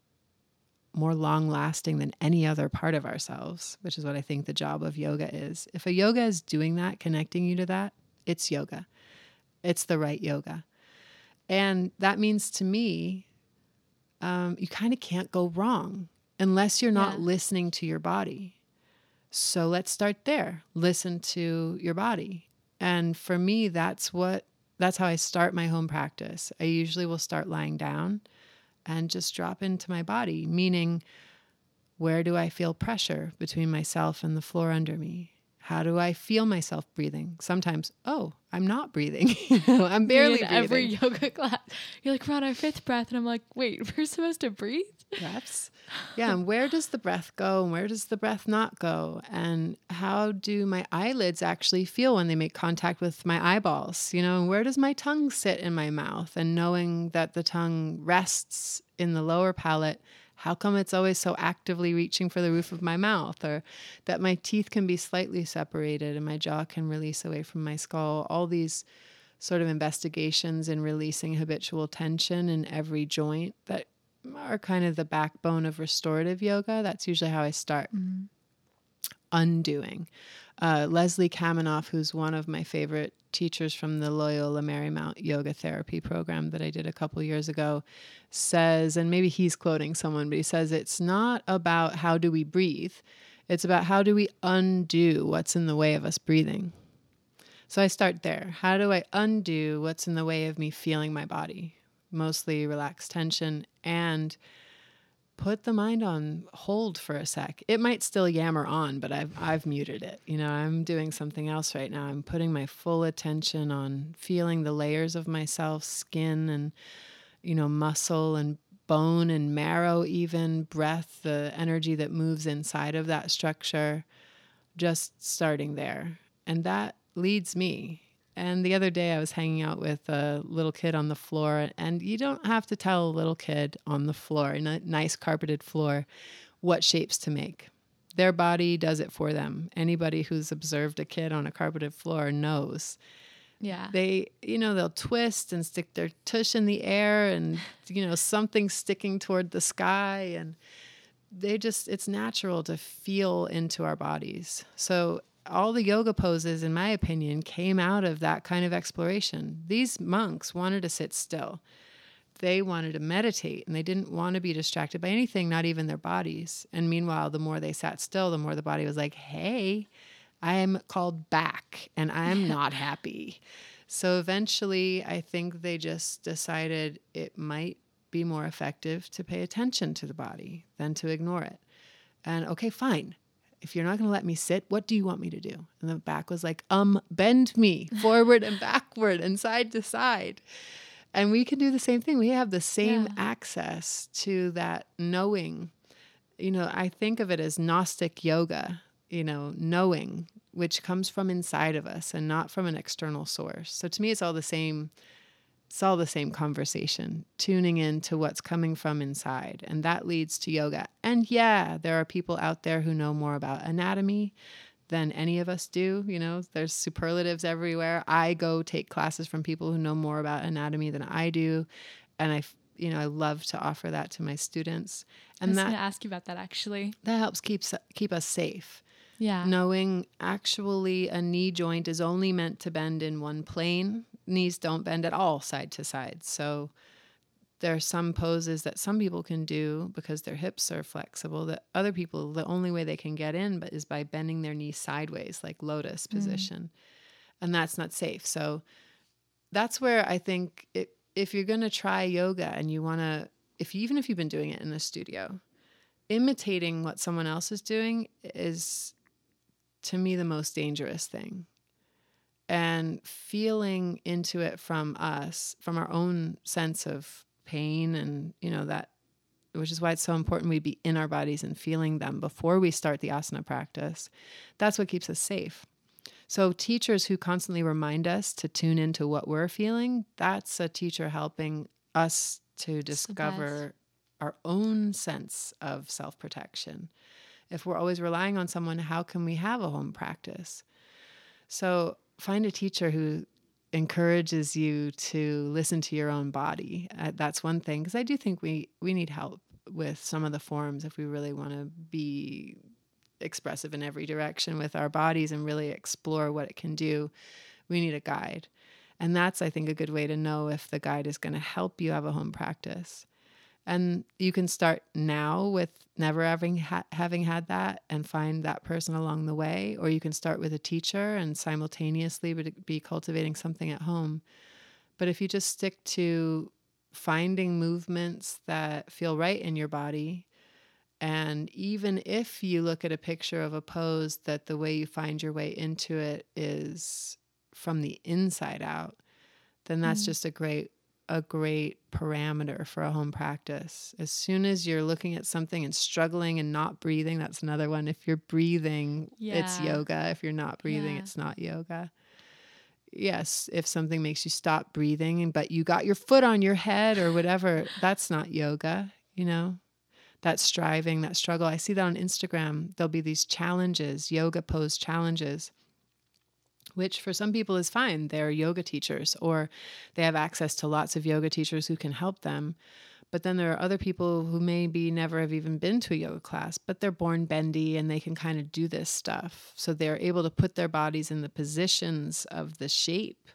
more long lasting than any other part of ourselves, which is what I think the job of yoga is. If a yoga is doing that, connecting you to that, it's yoga. It's the right yoga. And that means to me, um, you kind of can't go wrong unless you're not Yeah. listening to your body. So let's start there. Listen to your body. And for me, that's what that's how I start my home practice. I usually will start lying down and just drop into my body, meaning where do I feel pressure between myself and the floor under me? How do I feel myself breathing? Sometimes, oh, I'm not breathing. I'm barely in breathing. every yoga class. You're like, we're on our fifth breath. And I'm like, wait, we're supposed to breathe? breaths. Yeah, and where does the breath go and where does the breath not go? And how do my eyelids actually feel when they make contact with my eyeballs? You know, and where does my tongue sit in my mouth? And knowing that the tongue rests in the lower palate, how come it's always so actively reaching for the roof of my mouth? Or that my teeth can be slightly separated and my jaw can release away from my skull? All these sort of investigations in releasing habitual tension in every joint that are kind of the backbone of restorative yoga. That's usually how I start. Mm-hmm. Undoing. Uh, Leslie Kaminoff, who's one of my favorite teachers from the Loyola Marymount Yoga Therapy program that I did a couple years ago, says, and maybe he's quoting someone, but he says it's not about how do we breathe, it's about how do we undo what's in the way of us breathing. So I start there. How do I undo what's in the way of me feeling my body? Mostly relaxed tension and put the mind on hold for a sec. It might still yammer on, but I've I've muted it. You know, I'm doing something else right now. I'm putting my full attention on feeling the layers of myself, skin and you know, muscle and bone and marrow even, breath, the energy that moves inside of that structure. Just starting there. And that leads me and the other day, I was hanging out with a little kid on the floor, and you don't have to tell a little kid on the floor, in a nice carpeted floor, what shapes to make. Their body does it for them. Anybody who's observed a kid on a carpeted floor knows. Yeah. They, you know, they'll twist and stick their tush in the air and, you know, something sticking toward the sky. And they just, it's natural to feel into our bodies. So all the yoga poses, in my opinion, came out of that kind of exploration. These monks wanted to sit still. They wanted to meditate and they didn't want to be distracted by anything, not even their bodies. And meanwhile, the more they sat still, the more the body was like, hey, I am called back and I'm not happy. So eventually, I think they just decided it might be more effective to pay attention to the body than to ignore it. And okay, fine if you're not going to let me sit, what do you want me to do? And the back was like, um, bend me forward and backward and side to side. And we can do the same thing. We have the same yeah. access to that knowing. You know, I think of it as Gnostic yoga, you know, knowing, which comes from inside of us and not from an external source. So to me, it's all the same it's all the same conversation, tuning in to what's coming from inside. And that leads to yoga. And yeah, there are people out there who know more about anatomy than any of us do. You know, there's superlatives everywhere. I go take classes from people who know more about anatomy than I do. And I, you know, I love to offer that to my students. And I was that to ask you about that actually. That helps keep keep us safe. Yeah. Knowing actually a knee joint is only meant to bend in one plane knees don't bend at all side to side. So there are some poses that some people can do because their hips are flexible that other people the only way they can get in but is by bending their knee sideways like lotus mm. position. Mm. And that's not safe. So that's where I think it, if you're going to try yoga and you want to if even if you've been doing it in the studio, imitating what someone else is doing is to me the most dangerous thing and feeling into it from us, from our own sense of pain and, you know, that, which is why it's so important we be in our bodies and feeling them before we start the asana practice. That's what keeps us safe. So, teachers who constantly remind us to tune into what we're feeling, that's a teacher helping us to discover our own sense of self protection. If we're always relying on someone, how can we have a home practice? So, find a teacher who encourages you to listen to your own body. Uh, that's one thing because I do think we we need help with some of the forms if we really want to be expressive in every direction with our bodies and really explore what it can do. We need a guide. And that's I think a good way to know if the guide is going to help you have a home practice. And you can start now with never having ha- having had that and find that person along the way, or you can start with a teacher and simultaneously be cultivating something at home. But if you just stick to finding movements that feel right in your body And even if you look at a picture of a pose that the way you find your way into it is from the inside out, then that's Mm. just a great a great parameter for a home practice. As soon as you're looking at something and struggling and not breathing, that's another one. If you're breathing, it's yoga. If you're not breathing, Yeah. it's not yoga. Yes, if something makes you stop breathing, but you got your foot on your head or whatever, that's not yoga, you know? That striving, that struggle. I see that on Instagram. There'll be these challenges, yoga pose challenges which for some people is fine. They're yoga teachers or they have access to lots of yoga teachers who can help them. But then there are other people who maybe never have even been to a yoga class, but they're born bendy and they can kind of do this stuff. So they're able to put their bodies in the positions of the shape,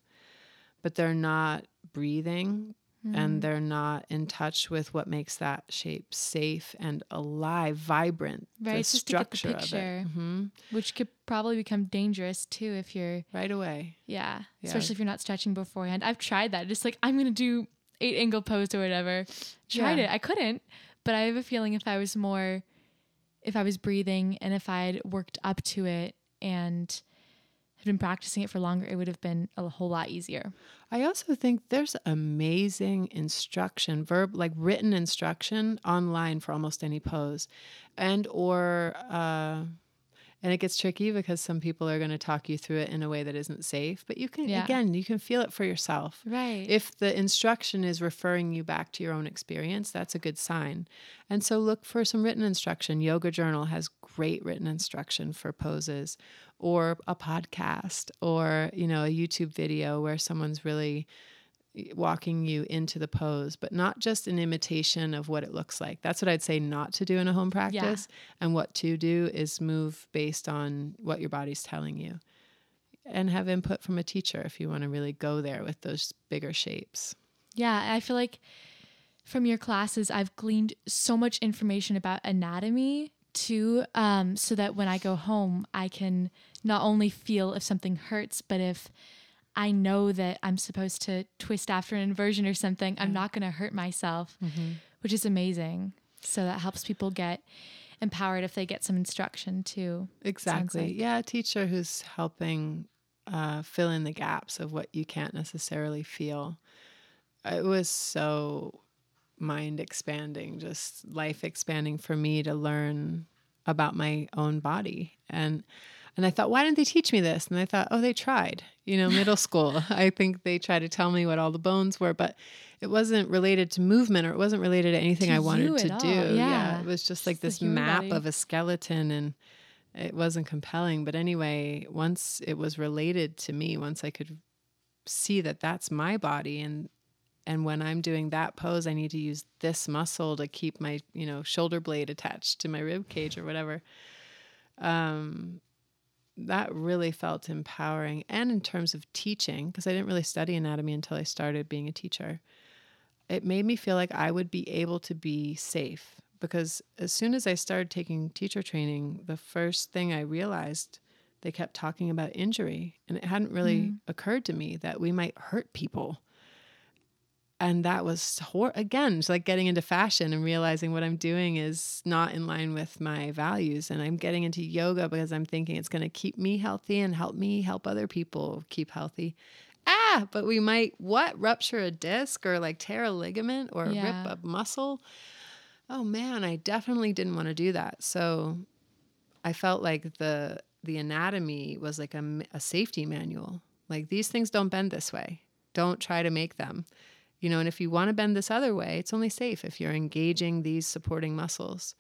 but they're not breathing Mm. and they're not in touch with what makes that shape safe and alive, vibrant. Right, the it's just to get the structure of picture. it. hmm which could probably become dangerous too if you're Right away. yeah, Yeah. especially if you're not stretching beforehand. I've tried that. Just like I'm gonna do eight angle pose or whatever. Tried Yeah. it. I couldn't, but I have a feeling if I was more, if I was breathing and if I'd worked up to it and had been practicing it for longer, it would have been a whole lot easier. I also think there's amazing instruction, verb like written instruction online for almost any pose, and or uh, and it gets tricky because some people are going to talk you through it in a way that isn't safe. But you can Yeah. again, you can feel it for yourself. Right. If the instruction is referring you back to your own experience, that's a good sign. And so look for some written instruction. Yoga Journal has great written instruction for poses or a podcast or, you know, a YouTube video where someone's really walking you into the pose, but not just an imitation of what it looks like. That's what I'd say not to do in a home practice. And what to do is move based on what your body's telling you and have input from a teacher if you want to really go there with those bigger shapes. Yeah, I feel like from your classes, I've gleaned so much information about anatomy too, um, so that when I go home, I can not only feel if something hurts, but if I know that I'm supposed to twist after an inversion or something, I'm not going to hurt myself, which is amazing. So that helps people get empowered if they get some instruction too. Exactly. like. Yeah, a teacher who's helping uh, fill in the gaps of what you can't necessarily feel. It was so mind expanding, just life expanding for me to learn about my own body. And and I thought, why didn't they teach me this? And I thought, oh, they tried. You know, middle school. I think they tried to tell me what all the bones were, but it wasn't related to movement or it wasn't related to anything To I wanted to do. all, yeah. it was just like Just the this map body. of a skeleton and it wasn't compelling. But anyway, once it was related to me, once I could see that that's my body and and when I'm doing that pose, I need to use this muscle to keep my, you know, shoulder blade attached to my rib cage or whatever. Um, that really felt empowering. And in terms of teaching, because I didn't really study anatomy until I started being a teacher, it made me feel like I would be able to be safe. Because as soon as I started taking teacher training, the first thing I realized they kept talking about injury. And it hadn't really occurred to me that we might hurt people and that was hor- again it's like getting into fashion and realizing what i'm doing is not in line with my values and i'm getting into yoga because i'm thinking it's going to keep me healthy and help me help other people keep healthy. Ah but we might what? Rupture a disc or like tear a ligament or Yeah. rip a muscle? Oh man i definitely didn't want to do that. So i felt like the the anatomy was like a safety manual. Like these things don't bend this way. Don't try to make them you know and if you want to bend this other way it's only safe if you're engaging these supporting muscles.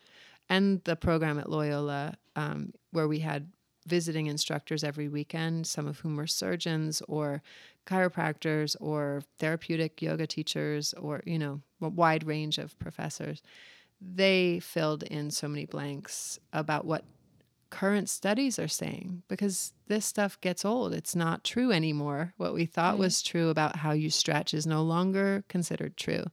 And the program at loyola um, where we had visiting instructors every weekend some of whom were surgeons or chiropractors or therapeutic yoga teachers or you know a wide range of professors they filled in so many blanks about what current studies are saying because this stuff gets old. It's not true anymore. What we thought Right. was true about how you stretch is no longer considered true.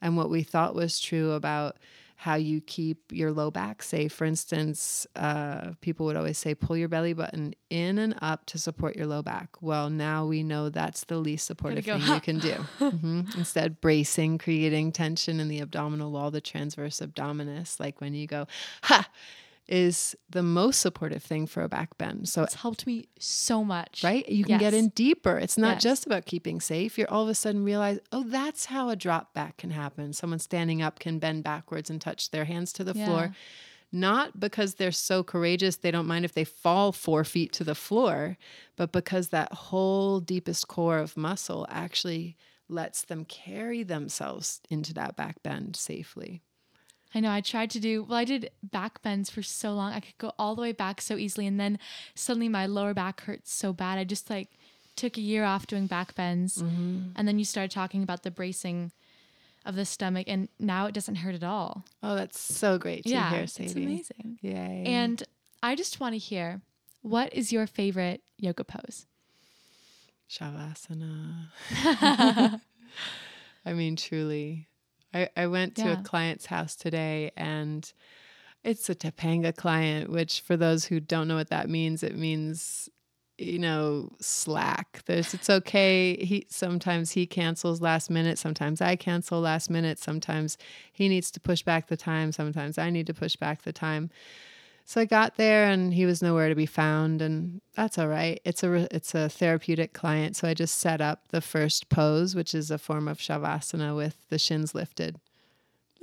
And what we thought was true about how you keep your low back safe. For instance, uh, people would always say, pull your belly button in and up to support your low back. Well, now we know that's the least supportive thing you can do. hmm Instead, bracing, creating tension in the abdominal wall, the transverse abdominis, like when you go, ha, is the most supportive thing for a back bend. So It's helped me so much. right? You can get in deeper. It's not Yes. just about keeping safe. You're all of a sudden realize, oh, that's how a drop back can happen. Someone standing up can bend backwards and touch their hands to the Yeah. floor. Not because they're so courageous, they don't mind if they fall four feet to the floor, but because that whole deepest core of muscle actually lets them carry themselves into that back bend safely. I know. I tried to do well. I did back bends for so long. I could go all the way back so easily, and then suddenly my lower back hurts so bad. I just like took a year off doing back bends, Mm-hmm. and then you started talking about the bracing of the stomach, and now it doesn't hurt at all. Oh, that's so great to yeah, hear, it's amazing. Yay. And I just want to hear what is your favorite yoga pose? Shavasana. I mean, truly. I, I went to Yeah. a client's house today and it's a Topanga client, which for those who don't know what that means, it means, you know, slack. There's it's okay. He sometimes he cancels last minute, sometimes I cancel last minute, sometimes he needs to push back the time, sometimes I need to push back the time. So I got there and he was nowhere to be found, and that's all right. It's a it's a therapeutic client, so I just set up the first pose, which is a form of shavasana with the shins lifted.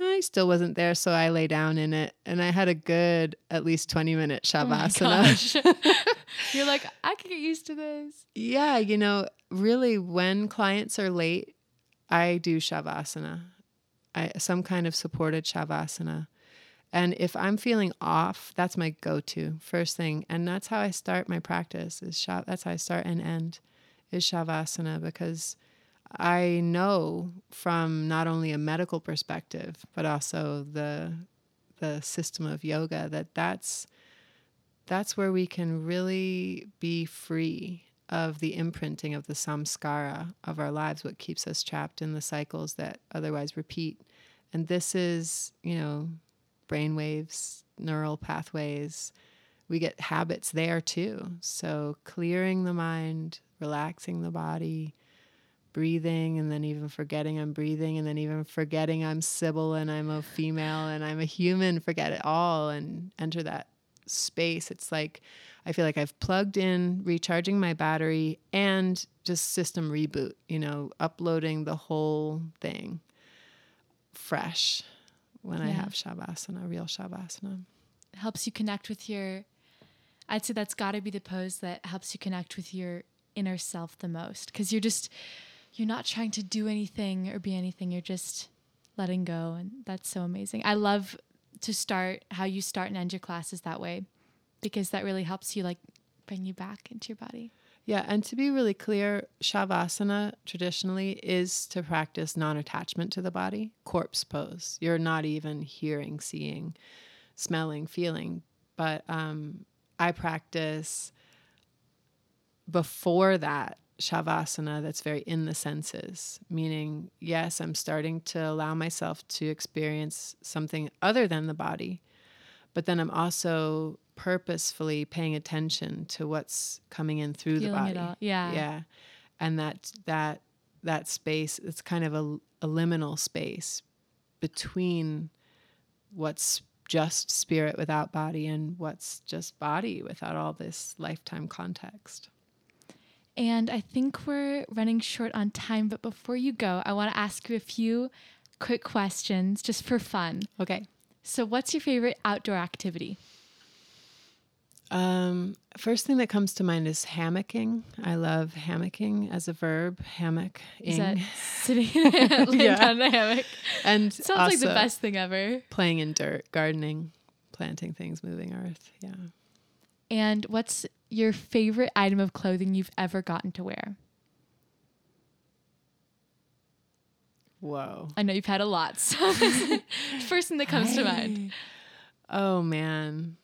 I still wasn't there, so I lay down in it, and I had a good at least twenty minute Oh shavasana. gosh. You're like, I could get used to this. yeah, you know, really, when clients are late, I do shavasana, I some kind of supported shavasana. And if I'm feeling off, that's my go-to first thing, and that's how I start my practice. Is shav- that's how I start and end is shavasana because I know from not only a medical perspective but also the the system of yoga that that's that's where we can really be free of the imprinting of the samskara of our lives, what keeps us trapped in the cycles that otherwise repeat. And this is, you know, brain waves, neural pathways. We get habits there too. So clearing the mind, relaxing the body, breathing, and then even forgetting I'm breathing, and then even forgetting I'm Sibyl and I'm a female and I'm a human, forget it all and enter that space. It's like I feel like I've plugged in, recharging my battery, and just system reboot, you know, uploading the whole thing fresh when I have Shavasana, real Shavasana. Helps you connect with your I'd say that's got to be the pose that helps you connect with your inner self the most cuz you're just you're not trying to do anything or be anything you're just letting go and that's so amazing. I love to start how you start and end your classes that way because that really helps you like bring you back into your body. Yeah, and to be really clear, Shavasana traditionally is to practice non attachment to the body, corpse pose. You're not even hearing, seeing, smelling, feeling. But um, I practice before that Shavasana that's very in the senses, meaning, yes, I'm starting to allow myself to experience something other than the body, but then I'm also purposefully paying attention to what's coming in through the body. it all. Yeah. Yeah. And that that that space, it's kind of a, a liminal space between what's just spirit without body and what's just body without all this lifetime context. And I think we're running short on time, but before you go, I want to ask you a few quick questions just for fun. Okay. So, what's your favorite outdoor activity? Um, first thing that comes to mind is hammocking. I love hammocking as a verb, hammock. Is that sitting laying Yeah. down in a hammock? and Sounds like the best thing ever. Playing in dirt, gardening, planting things, moving earth. Yeah. And what's your favorite item of clothing you've ever gotten to wear? Whoa. I know you've had a lot. So first thing that comes to mind. Oh man.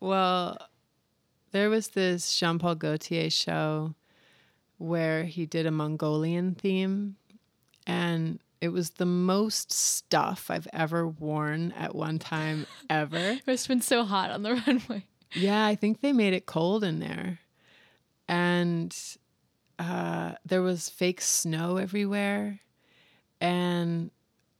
Well, there was this Jean Paul Gaultier show where he did a Mongolian theme. And It was the most stuff I've ever worn at one time ever. It must have been so hot on the runway. Yeah, I think they made it cold in there. And uh, there was fake snow everywhere. And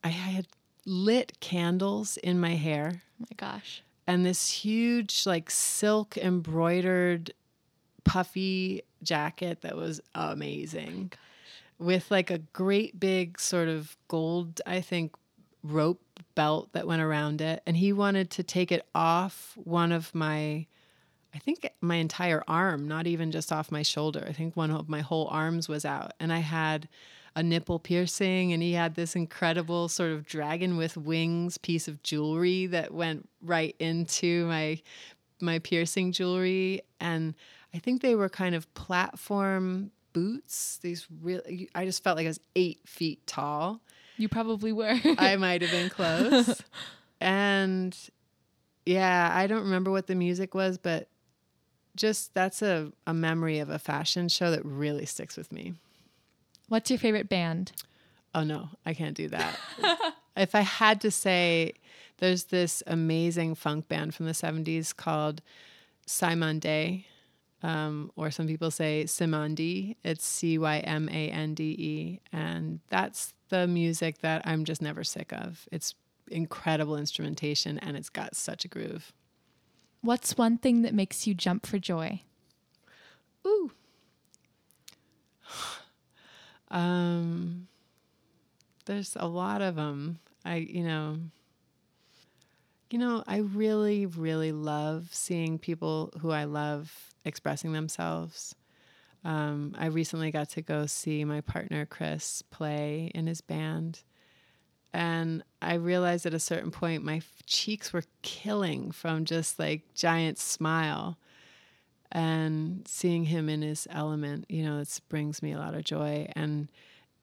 I had lit candles in my hair Oh my gosh. And this huge, like, silk embroidered, puffy jacket that was amazing oh with like a great big sort of gold, I think, rope belt that went around it. And he wanted to take it off one of my, I think my entire arm, not even just off my shoulder. I think one of my whole arms was out. And I had a nipple piercing, and he had this incredible sort of dragon with wings piece of jewelry that went right into my my piercing jewelry and i think they were kind of platform boots these really i just felt like i was eight feet tall You probably were. I might have been close. and yeah, I don't remember what the music was, but just that's a, a memory of a fashion show that really sticks with me. What's your favorite band? Oh no, I can't do that. if I had to say, there's this amazing funk band from the 70s called Simon Day, um, or some people say Simandi. It's C Y M A N D E. And that's the music that I'm just never sick of. It's incredible instrumentation and it's got such a groove. What's one thing that makes you jump for joy? Ooh. Um, there's a lot of them. I, you know, you know, I really, really love seeing people who I love expressing themselves. Um, I recently got to go see my partner Chris play in his band. And I realized at a certain point my cheeks were killing from just like giant smile. And seeing him in his element, you know, it brings me a lot of joy. And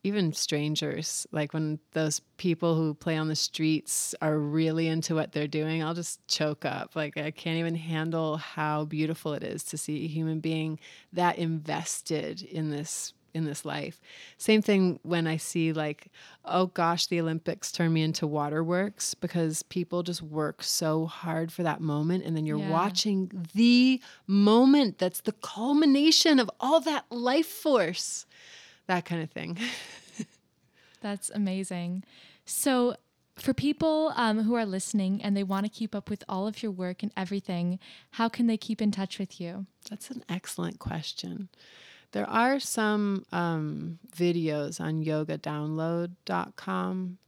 even strangers, like when those people who play on the streets are really into what they're doing, I'll just choke up. Like I can't even handle how beautiful it is to see a human being that invested in this in this life. Same thing when I see like, oh gosh, the Olympics turn me into waterworks because people just work so hard for that moment and then you're Yeah. watching the moment that's the culmination of all that life force. That kind of thing. That's amazing. So, for people um, who are listening and they want to keep up with all of your work and everything, how can they keep in touch with you? That's an excellent question. There are some um, videos on yogadownload.com.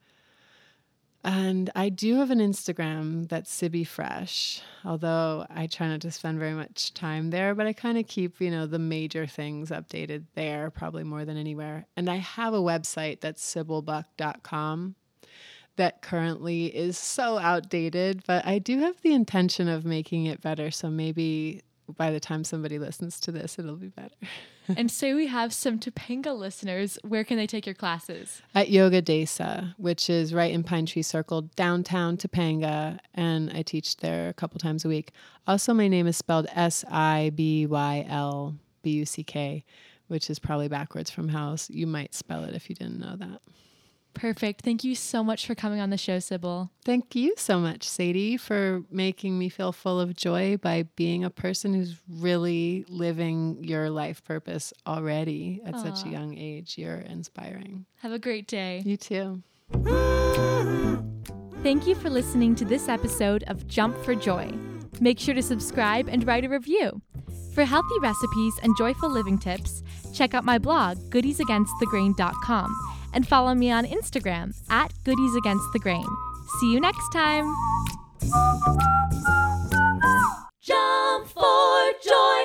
And I do have an Instagram that's Sibby Fresh, although I try not to spend very much time there, but I kind of keep, you know, the major things updated there probably more than anywhere. And I have a website that's sibylbuck.com that currently is so outdated, but I do have the intention of making it better. So maybe by the time somebody listens to this, it'll be better. and say we have some Topanga listeners, where can they take your classes? At Yoga Desa, which is right in Pine Tree Circle, downtown Topanga, and I teach there a couple times a week. Also, my name is spelled S I B Y L B U C K, which is probably backwards from how s- you might spell it if you didn't know that. Perfect. Thank you so much for coming on the show, Sibyl. Thank you so much, Sadie, for making me feel full of joy by being a person who's really living your life purpose already at such a young age. You're inspiring. Have a great day. You too. Thank you for listening to this episode of Jump for Joy. Make sure to subscribe and write a review. For healthy recipes and joyful living tips, check out my blog, goodiesagainstthegrain.com, and follow me on Instagram at Goodies Against the Grain. See you next time. Jump for joy.